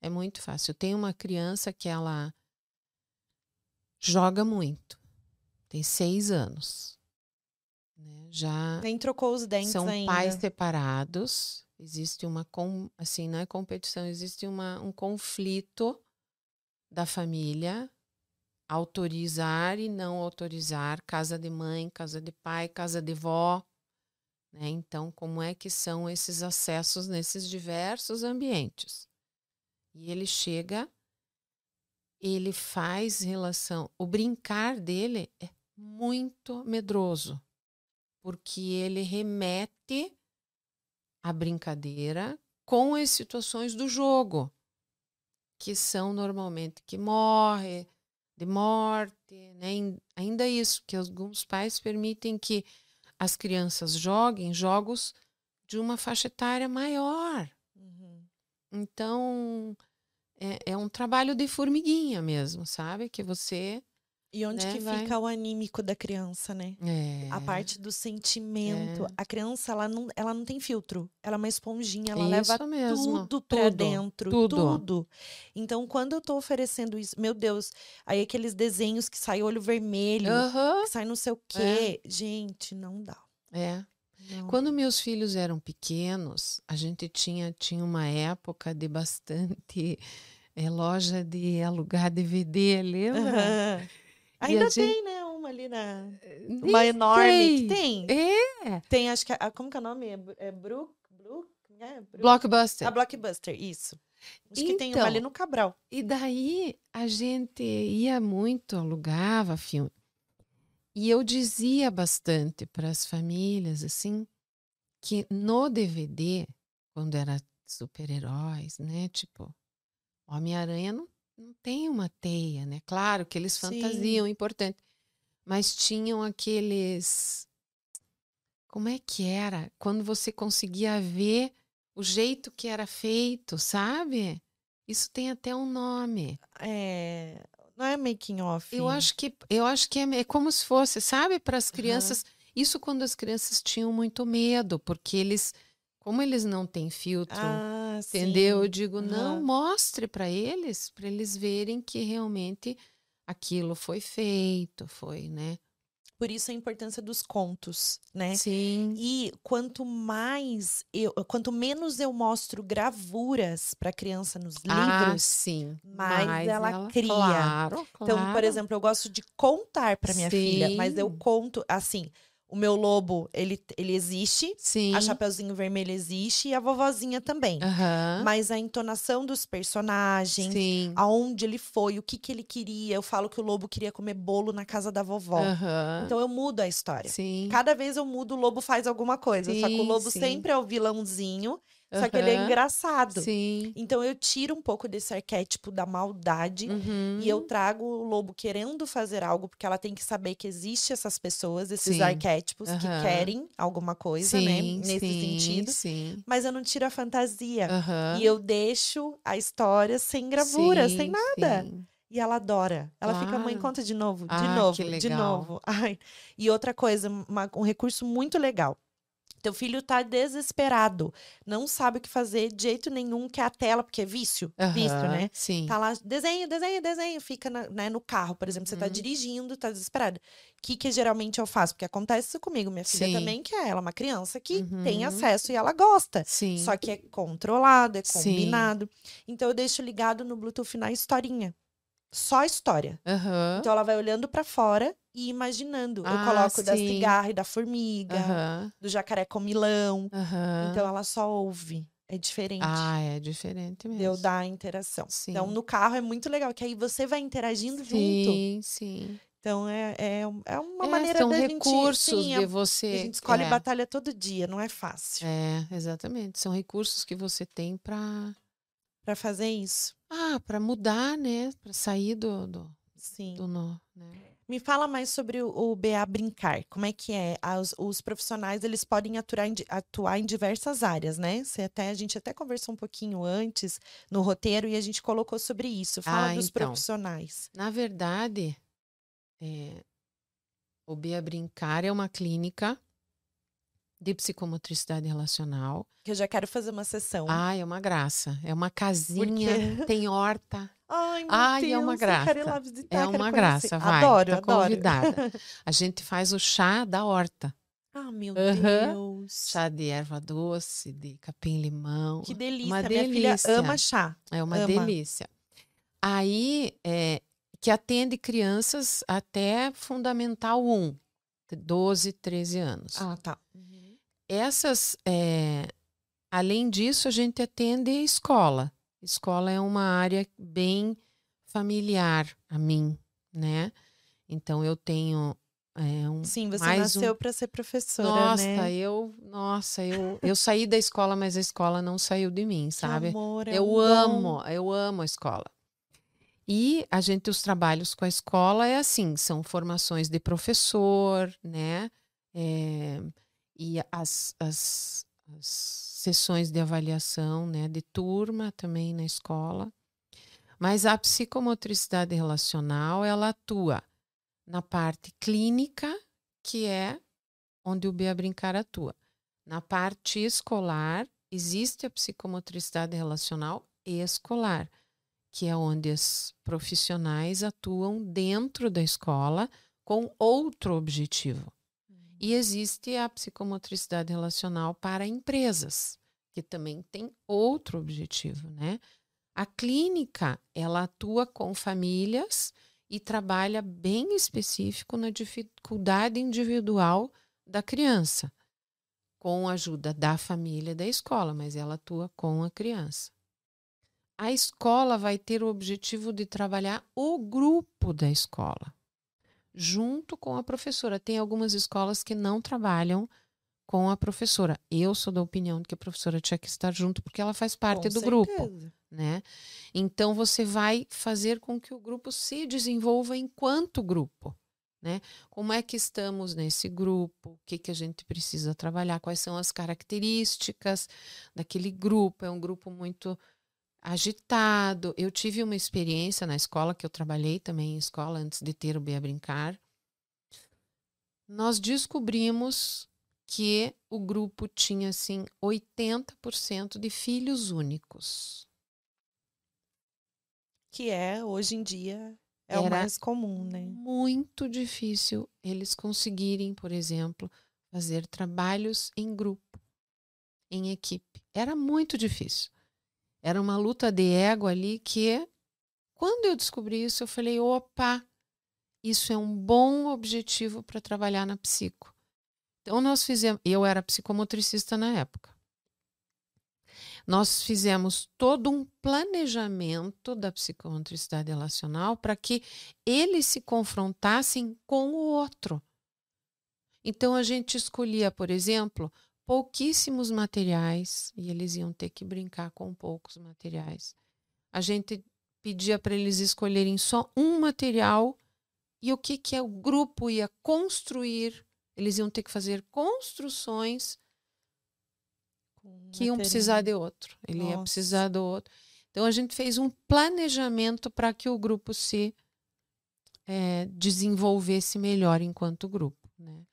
É muito fácil. Tem uma criança que ela joga muito. Tem seis anos. Né? Já. Nem trocou os dentes são ainda. pais separados Existe uma, com, assim, não é competição, existe uma, um conflito da família autorizar e não autorizar casa de mãe, casa de pai, casa de vó. Né? Então, como é que são esses acessos nesses diversos ambientes? E ele chega, ele faz relação. O brincar dele é muito medroso, porque ele remete a brincadeira com as situações do jogo, que são normalmente que morre, de morte, né? ainda isso, que alguns pais permitem que as crianças joguem jogos de uma faixa etária maior. Então, é, é, um trabalho de formiguinha mesmo, sabe? Que você E onde né, que vai. fica o anímico da criança, né? É. A parte do sentimento. É. A criança, ela não, ela não tem filtro. Ela é uma esponjinha, ela Isso leva mesmo, tudo pra tudo, dentro. tudo. Tudo. Então, quando eu tô oferecendo isso, meu Deus, aí aqueles desenhos que sai olho vermelho, que sai não sei o quê. Gente, não dá. é. Não. Quando meus filhos eram pequenos, a gente tinha, tinha uma época de bastante eh, loja de alugar DVD, lembra? A Ainda gente- tem, né? Uma ali na. Nem Uma enorme que tem. É, Tem, acho que. a- Como que é o nome? É, é Brook? Brook? É, Brook- Blockbuster. A Blockbuster, isso. Acho que tem uma Então, ali no Cabral. E daí a gente ia muito, alugava filme. E eu dizia bastante para as famílias, assim, que no DVD, quando era super-heróis, né? Tipo, Homem-Aranha não, não tem uma teia, né? Claro que eles Sim. fantasiam, importante. Mas tinham aqueles. Como é que era? Quando você conseguia ver o jeito que era feito, sabe? Isso tem até um nome. É, não é making off. Eu acho que eu acho que é, é como se fosse, sabe, para as crianças. Isso quando as crianças tinham muito medo, porque eles, como eles não têm filtro, Ah, entendeu? Eu sim. digo, não, Aham. mostre para eles, para eles verem que realmente aquilo foi feito, foi, né? Por isso a importância dos contos, né? Sim. E quanto mais eu, quanto menos eu mostro gravuras para criança nos Ah, livros, sim. mais ela cria. Claro, Então, por claro. exemplo, eu gosto de contar para minha filha, mas eu Sim. conto assim, o meu lobo, ele, ele existe, Sim. a Chapeuzinho Vermelho existe e a vovozinha também. Aham. Mas a entonação dos personagens, Sim. aonde ele foi, o que que ele queria. Eu falo que o lobo queria comer bolo na casa da vovó. Aham. Então eu mudo a história. Sim. Cada vez eu mudo, o lobo faz alguma coisa. só que o Sim, lobo sim. sempre é o vilãozinho, só que ele é engraçado. Sim. Então eu tiro um pouco desse arquétipo da maldade Uhum. e eu trago o lobo querendo fazer algo, porque ela tem que saber que existe essas pessoas, esses Sim. arquétipos que Aham. querem alguma coisa, né? Sim, Nesse sim, sentido. Sim. Mas eu não tiro a fantasia. E eu deixo a história sem gravura, sem nada. sim. E ela adora. Ela fica, mãe, Claro. conta de novo, de Ah, novo, que de novo. Ai. E outra coisa, uma- um recurso muito legal. Teu filho tá desesperado, não sabe o que fazer de jeito nenhum, que é a tela, porque é vício, vício, Aham, né? Sim. Tá lá, desenho, desenho, desenho, fica na- né, no carro, por exemplo, você tá Uhum. dirigindo, tá desesperado. O que que geralmente eu faço? Porque acontece isso comigo, minha filha Sim. também, que é ela, uma criança que tem Uhum. acesso e ela gosta. Sim. Só que é controlado, é Sim. combinado. Então eu deixo ligado no Bluetooth na historinha. Só a história. Aham. Então ela vai olhando pra fora e imaginando. Eu Ah, coloco da sim. cigarra e da formiga, Aham. do jacaré comilão. Aham. Então ela só ouve. É diferente Ah, é diferente mesmo. de eu dar a interação. Então Sim. no carro é muito legal, que aí você vai interagindo junto. Sim, sim. Então é, é, é uma É, maneira são da recursos gente. Sim, de você. a gente escolhe é, batalha todo dia, não é fácil É, exatamente. São recursos que você tem para pra fazer isso. Ah, para mudar, né? Para sair do, do, Sim. do nó, né? Me fala mais sobre o, o BA Brincar. Como é que é? As- os profissionais, eles podem atuar em, atuar em diversas áreas, né? Você até, a gente até conversou um pouquinho antes no roteiro e a gente colocou sobre isso. Fala Ah, dos então. profissionais. Na verdade, é, o Bia Brincar é uma clínica de psicomotricidade relacional. Que eu já quero fazer uma sessão. Ah, é uma graça. É uma casinha, tem horta. Ai, meu ai, Deus, é uma eu quero ir graça. lá visitar, É uma graça, vai. Adoro, tá adoro. convidada. A gente faz o chá da horta. Ah, meu Aham. Deus. Chá de erva doce, de capim-limão. Que delícia. Uma Minha delícia. filha ama chá. É uma Ama. delícia. Aí, é, que atende crianças até Fundamental 1, de 12, 13 anos. Ah, tá. Essas, é, além disso, a gente atende escola. Escola é uma área bem familiar a mim, né? Então eu tenho é, um, Sim, você mais um- nasceu para ser professora, nossa, né? eu, nossa, eu, eu saí da escola, mas a escola não saiu de mim, sabe? amor, é eu um amo, eu amo a escola. E a gente, os trabalhos com a escola é assim, são formações de professor, né? É, e as, as, as sessões de avaliação, né? De turma também na escola. Mas a psicomotricidade relacional, ela atua na parte clínica, que é onde o Bia Brincar atua. Na parte escolar, existe a psicomotricidade relacional escolar, que é onde os profissionais atuam dentro da escola com outro objetivo. E existe a psicomotricidade relacional para empresas, que também tem outro objetivo, né? A clínica, ela atua com famílias e trabalha bem específico na dificuldade individual da criança, com a ajuda da família e da escola, mas ela atua com a criança. A escola vai ter o objetivo de trabalhar o grupo da escola junto com a professora. Tem algumas escolas que não trabalham com a professora. Eu sou da opinião de que a professora tinha que estar junto porque ela faz parte com do certeza. grupo, né? Então você vai fazer com que o grupo se desenvolva enquanto grupo, né? Como é que estamos nesse grupo? O que que a gente precisa trabalhar? Quais são as características daquele grupo? É um grupo muito agitado. Eu tive uma experiência na escola, que eu trabalhei também em escola antes de ter o Bia Brincar. Nós descobrimos que o grupo tinha, assim, 80% de filhos únicos. Que é, hoje em dia, é Era o mais comum, né? Muito difícil eles conseguirem, por exemplo, fazer trabalhos em grupo, em equipe. Era muito difícil. Era uma luta de ego ali que, quando eu descobri isso, eu falei: opa, isso é um bom objetivo para trabalhar na psico. Então, nós fizemos. Eu era psicomotricista na época. Nós fizemos todo um planejamento da psicomotricidade relacional para que eles se confrontassem com o outro. Então, a gente escolhia, por exemplo, pouquíssimos materiais e eles iam ter que brincar com poucos materiais. A gente pedia para eles escolherem só um material e o que que é o grupo ia construir. Eles iam ter que fazer construções que iam precisar de outro. Ele Nossa. ia precisar do outro. Então a gente fez um planejamento para que o grupo se é, desenvolvesse melhor enquanto grupo, né?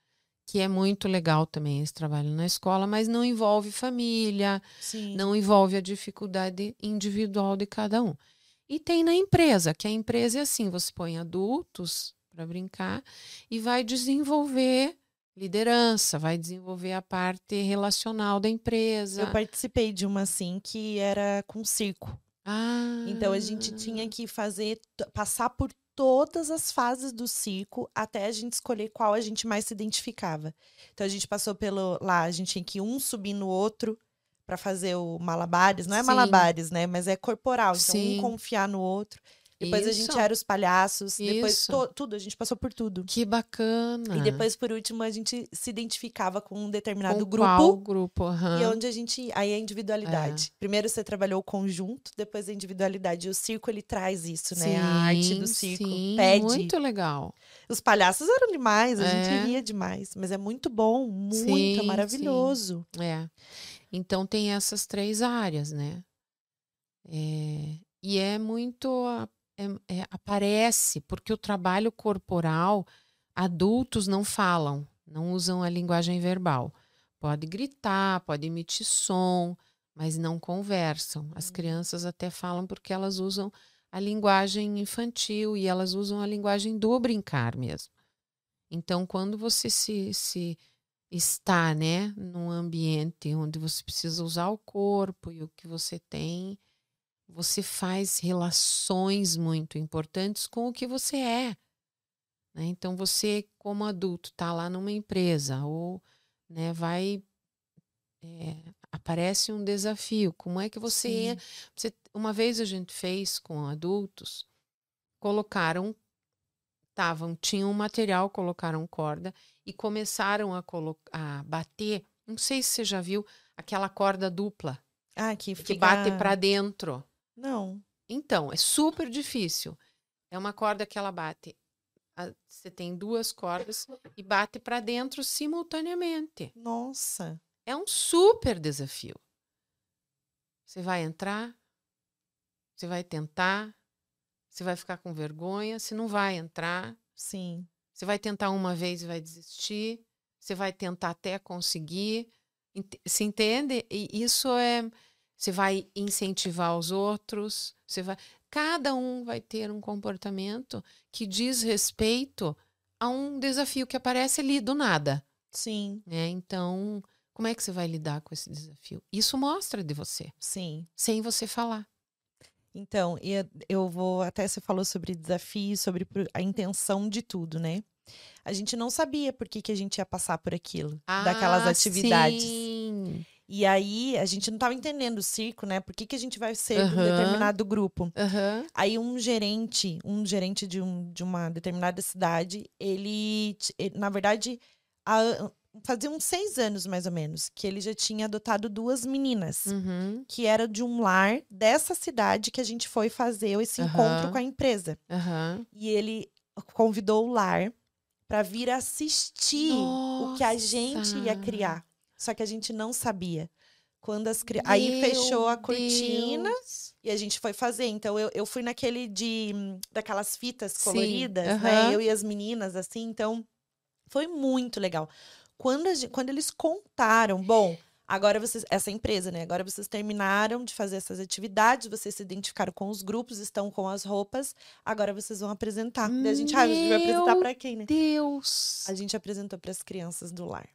Que é muito legal também esse trabalho na escola, mas não envolve família, Sim. não envolve a dificuldade individual de cada um. E tem na empresa, que a empresa é assim: você põe adultos para brincar e vai desenvolver liderança, vai desenvolver a parte relacional da empresa. Eu participei de uma assim que era com circo. Ah. Então a gente tinha que fazer passar por todas as fases do ciclo até a gente escolher qual a gente mais se identificava. Então a gente passou pelo lá, a gente tinha que um subir no outro para fazer o malabares, não é Sim. malabares, né, mas é corporal, então Sim. um confiar no outro. Depois Isso. a gente era os palhaços, Isso. depois to, tudo, a gente passou por tudo. Que bacana. E depois, por último, a gente se identificava com um determinado com grupo. Qual grupo? Uhum. E onde a gente. Aí a individualidade. É. Primeiro você trabalhou o conjunto, depois a individualidade. E o circo, ele traz isso, sim, né? A arte do circo. Sim, pede. Muito legal. Os palhaços eram demais, a é. gente ria demais. Mas é muito bom, muito, sim, é maravilhoso. Sim. É. Então tem essas três áreas, né? É, e é muito é, é, aparece porque o trabalho corporal, adultos não falam, não usam a linguagem verbal. Pode gritar, pode emitir som, mas não conversam. As uhum. crianças até falam porque elas usam a linguagem infantil e elas usam a linguagem do brincar mesmo. Então, quando você se, se está né, num ambiente onde você precisa usar o corpo e o que você tem, você faz relações muito importantes com o que você é. Né? Então, você, como adulto, está lá numa empresa ou né, vai. É, aparece um desafio. Como é que você, você. Uma vez a gente fez com adultos, colocaram. Tavam, tinham um material, colocaram corda e começaram a, a bater. Não sei se você já viu aquela corda dupla. Ah, que, fica... que bate para dentro. Não. Então, é super difícil. É uma corda que ela bate. Você tem duas cordas e bate para dentro simultaneamente. Nossa. É um super desafio. Você vai entrar, você vai tentar, você vai ficar com vergonha, você não vai entrar. Sim. Você vai tentar uma vez e vai desistir. Você vai tentar até conseguir. Se entende? E isso é. Você vai incentivar os outros. Você vai. Cada um vai ter um comportamento que diz respeito a um desafio que aparece ali do nada. Sim. Né? Então, como é que você vai lidar com esse desafio? Isso mostra de você. Sim. Sem você falar. Então, eu vou. Até você falou sobre desafio, sobre a intenção de tudo, né? A gente não sabia por que, que a gente ia passar por aquilo, ah, daquelas atividades. Sim. E aí, a gente não estava entendendo o circo, né? Por que, que a gente vai ser uhum. um determinado grupo? Uhum. Aí, um gerente, um gerente de, um, de uma determinada cidade, ele, ele na verdade, a, fazia uns seis anos, mais ou menos, que ele já tinha adotado duas meninas, uhum. que era de um lar dessa cidade que a gente foi fazer esse uhum. encontro com a empresa. Uhum. E ele convidou o lar para vir assistir Nossa. o que a gente ia criar. Só que a gente não sabia. Quando as cri... Aí fechou a cortina Deus. e a gente foi fazer. Então eu, eu fui naquele de daquelas fitas coloridas, né? Eu e as meninas, assim, então foi muito legal. Quando, a, quando eles contaram, bom, agora vocês, essa empresa, né? Agora vocês terminaram de fazer essas atividades, vocês se identificaram com os grupos, estão com as roupas, agora vocês vão apresentar. Meu a gente, ah, a gente vai apresentar para quem, né? Deus! A gente apresentou para as crianças do lar.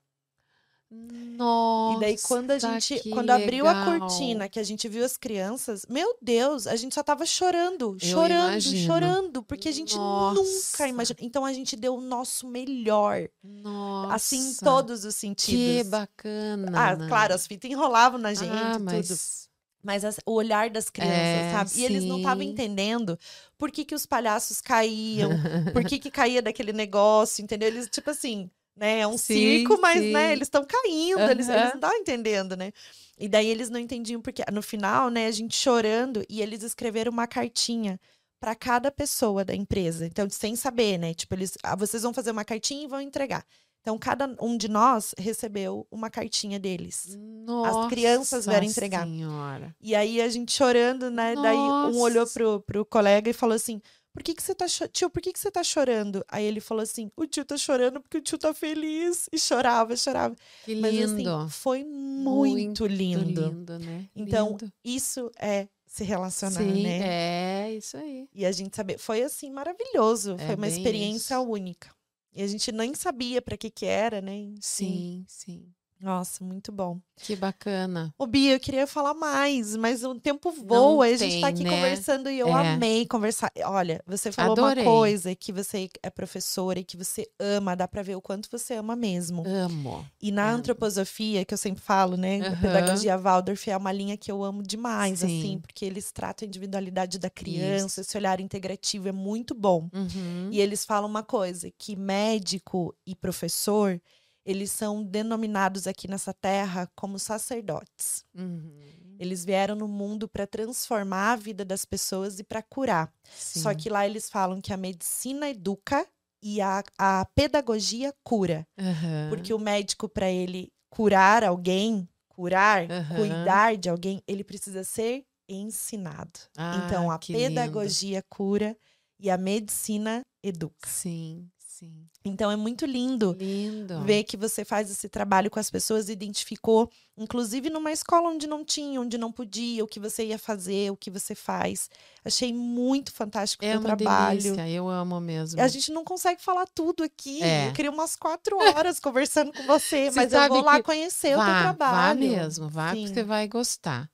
Nossa, e daí quando a gente, quando legal. abriu a cortina, que a gente viu as crianças, meu Deus, a gente só tava chorando, Eu chorando, imagino. chorando, porque a gente Nossa. nunca imaginou. Então a gente deu o nosso melhor. Nossa. Assim em todos os sentidos. Que bacana. Ah, claro, as fitas enrolavam na gente, ah, mas... tudo. Mas as, o olhar das crianças, é, sabe? E eles não estavam entendendo por que, que os palhaços caíam, por que, que caía daquele negócio, entendeu? Eles, tipo assim, né? É um sim, circo, mas, né, sim. né, eles estão caindo, uhum. eles, eles não estavam entendendo, né? E daí eles não entendiam porque no final, né, a gente chorando e eles escreveram uma cartinha para cada pessoa da empresa. Então, sem saber, né? Tipo, eles, ah, vocês vão fazer uma cartinha e vão entregar. Então, cada um de nós recebeu uma cartinha deles. Nossa As crianças vieram entregar. Senhora. E aí a gente chorando, né? Nossa. Daí um olhou pro, pro colega e falou assim: por que, que você tá Tio, por que, que você tá chorando? Aí ele falou assim: o tio tá chorando porque o tio tá feliz. E chorava, chorava. Que lindo. Mas assim, foi muito, muito lindo. lindo né? Então, lindo. isso é se relacionar, Sim, né? É, isso aí. E a gente saber. Foi assim, maravilhoso. É foi uma experiência isso. única. E a gente nem sabia para que que era, né? Enfim. Sim, sim. Nossa, muito bom. Que bacana. Ô, Bia, eu queria falar mais, mas o tempo voa. Não a gente tem, tá aqui né? conversando e eu É. amei conversar. Olha, você falou Adorei. uma coisa que você é professora e que você ama, dá pra ver o quanto você ama mesmo. Amo. E na amo. antroposofia, que eu sempre falo, né? A Aham. pedagogia Waldorf é uma linha que eu amo demais, Sim. assim, porque eles tratam a individualidade da criança, esse olhar integrativo é muito bom. Uhum. E eles falam uma coisa, que médico e professor, eles são denominados aqui nessa terra como sacerdotes. Uhum. Eles vieram no mundo para transformar a vida das pessoas e para curar. Só Sim. que lá eles falam que a medicina educa e a, a pedagogia cura. Aham. Porque o médico, para ele curar alguém, curar, Aham. cuidar de alguém, ele precisa ser ensinado. Ah, então, a que lindo. pedagogia cura e a medicina educa. Sim, sim. Então, é muito lindo Lindo. ver que você faz esse trabalho com as pessoas, identificou, inclusive numa escola onde não tinha, onde não podia, o que você ia fazer, o que você faz. Achei muito fantástico o É seu uma trabalho. delícia, eu amo mesmo. A gente não consegue falar tudo aqui. É. Eu queria umas quatro horas conversando com você, Você mas eu vou lá conhecer o vá, teu Vá trabalho. mesmo, vá que Sim. você vai gostar.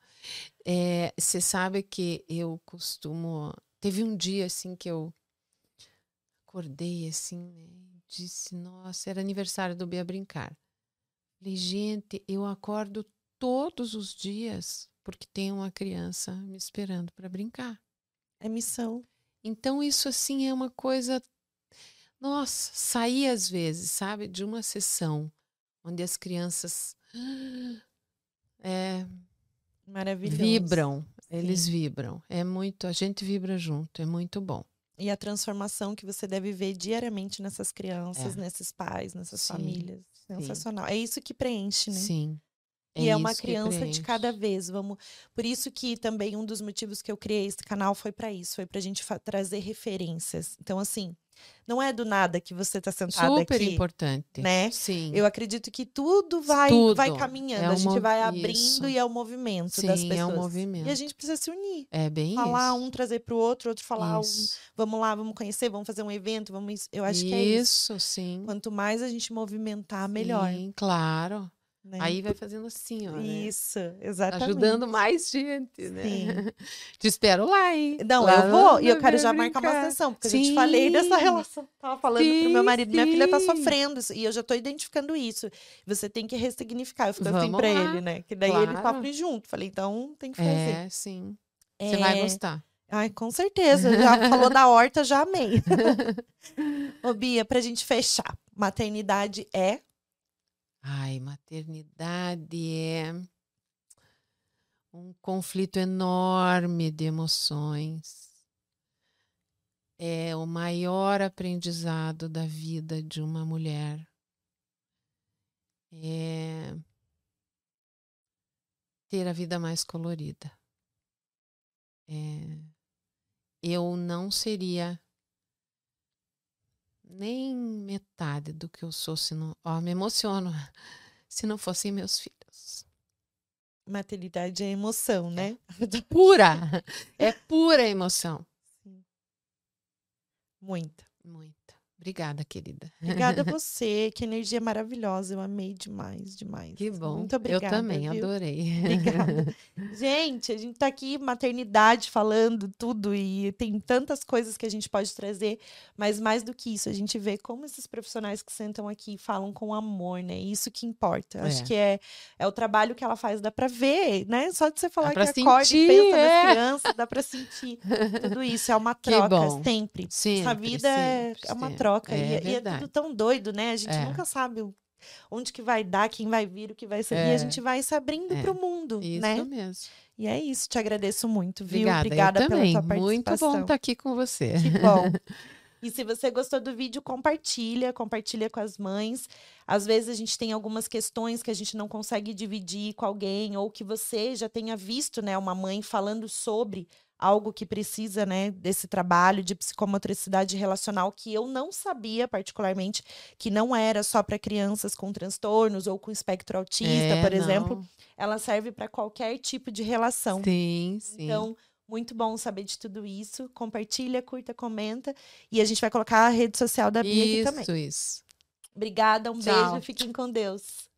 É, você sabe que eu costumo. Teve um dia assim que eu acordei assim, né? Disse, nossa, era aniversário do Bia Brincar. Falei, gente, eu acordo todos os dias porque tem uma criança me esperando para brincar. É missão. Então, isso assim é uma coisa. Nossa, sair às vezes, sabe, de uma sessão onde as crianças é, Maravilhoso. vibram, Sim. eles vibram. É muito, a gente vibra junto, é muito bom. E a transformação que você deve ver diariamente nessas crianças, É. nesses pais, nessas Sim, famílias. Sensacional. É isso que preenche, né? Sim. E é, uma isso que criança de cada vez. Vamos. Por isso que também um dos motivos que eu criei esse canal foi para isso, foi pra gente fa- trazer referências. Então assim, não é do nada que você está sentada Super aqui. importante. Né? Sim. Eu acredito que tudo vai, Tudo. vai caminhando, É a gente vai abrindo isso. e é o movimento Sim, das é um pessoas. movimento. E a gente precisa se unir. É bem Falar isso. um, trazer para o outro, outro falar um. isso. Vamos lá, vamos conhecer, vamos fazer um evento, vamos. isso. Eu acho que é isso. Isso, sim. Quanto mais a gente movimentar, melhor. Sim, claro. Né? Aí vai fazendo assim, ó. né? Isso, exatamente. Ajudando mais gente, né? Sim. Te espero lá, hein? Não, Lá eu vou e eu quero já marcar uma Brincar. sessão, porque eu já te falei dessa Sim. relação. Tava falando pro meu Sim, marido, minha filha tá sim. sofrendo isso, e eu já tô identificando isso. Você tem que ressignificar. Eu fico assim pra lá. ele, né? Que daí ele Claro. sofre junto. Falei, então tem que fazer. É, sim. Você vai É, gostar. Ai, com certeza. Já falou da horta, já amei. Ô, Bia, pra gente fechar, maternidade é Ai, maternidade é um conflito enorme de emoções. É o maior aprendizado da vida de uma mulher. É ter a vida mais colorida. É, eu não seria nem metade do que eu sou se não. Ó, me emociono. Se não fossem meus filhos. maternidade é emoção, né? Pura! É pura emoção. Muita. Muita. Obrigada, querida. Obrigada a você, que energia maravilhosa. Eu amei demais, demais. Que bom. Muito obrigada. eu também viu? adorei. Obrigada. Gente, a gente tá aqui, maternidade, falando tudo, e tem tantas coisas que a gente pode trazer, mas mais do que isso, a gente vê como esses profissionais que sentam aqui falam com amor, né? Isso que importa. Acho É. que é, é o trabalho que ela faz, dá pra ver, né? Só de você falar que pra acorda e sentir, pensa é. nas crianças, dá pra sentir tudo isso. É uma troca, sempre. Sempre, Essa vida é, sempre, é uma sempre. troca. É e, e é tudo tão doido, né? A gente É. nunca sabe onde que vai dar, quem vai vir, o que vai ser. E a É. gente vai se abrindo É. para o mundo, Isso né? mesmo. E é isso. Te agradeço muito, viu? Obrigada. Obrigada pela também. tua Muito participação. bom estar aqui com você. Que bom. E se você gostou do vídeo, compartilha, compartilha com as mães. Às vezes a gente tem algumas questões que a gente não consegue dividir com alguém, ou que você já tenha visto, né, uma mãe falando sobre algo que precisa, né, desse trabalho de psicomotricidade relacional que eu não sabia particularmente que não era só para crianças com transtornos ou com espectro autista, É, por exemplo. não. Ela serve para qualquer tipo de relação. Sim, sim. Então, muito bom saber de tudo isso. Compartilha, curta, comenta. E a gente vai colocar a rede social da Bia aqui também. isso, isso. Obrigada, um Tchau. beijo, fiquem com Deus.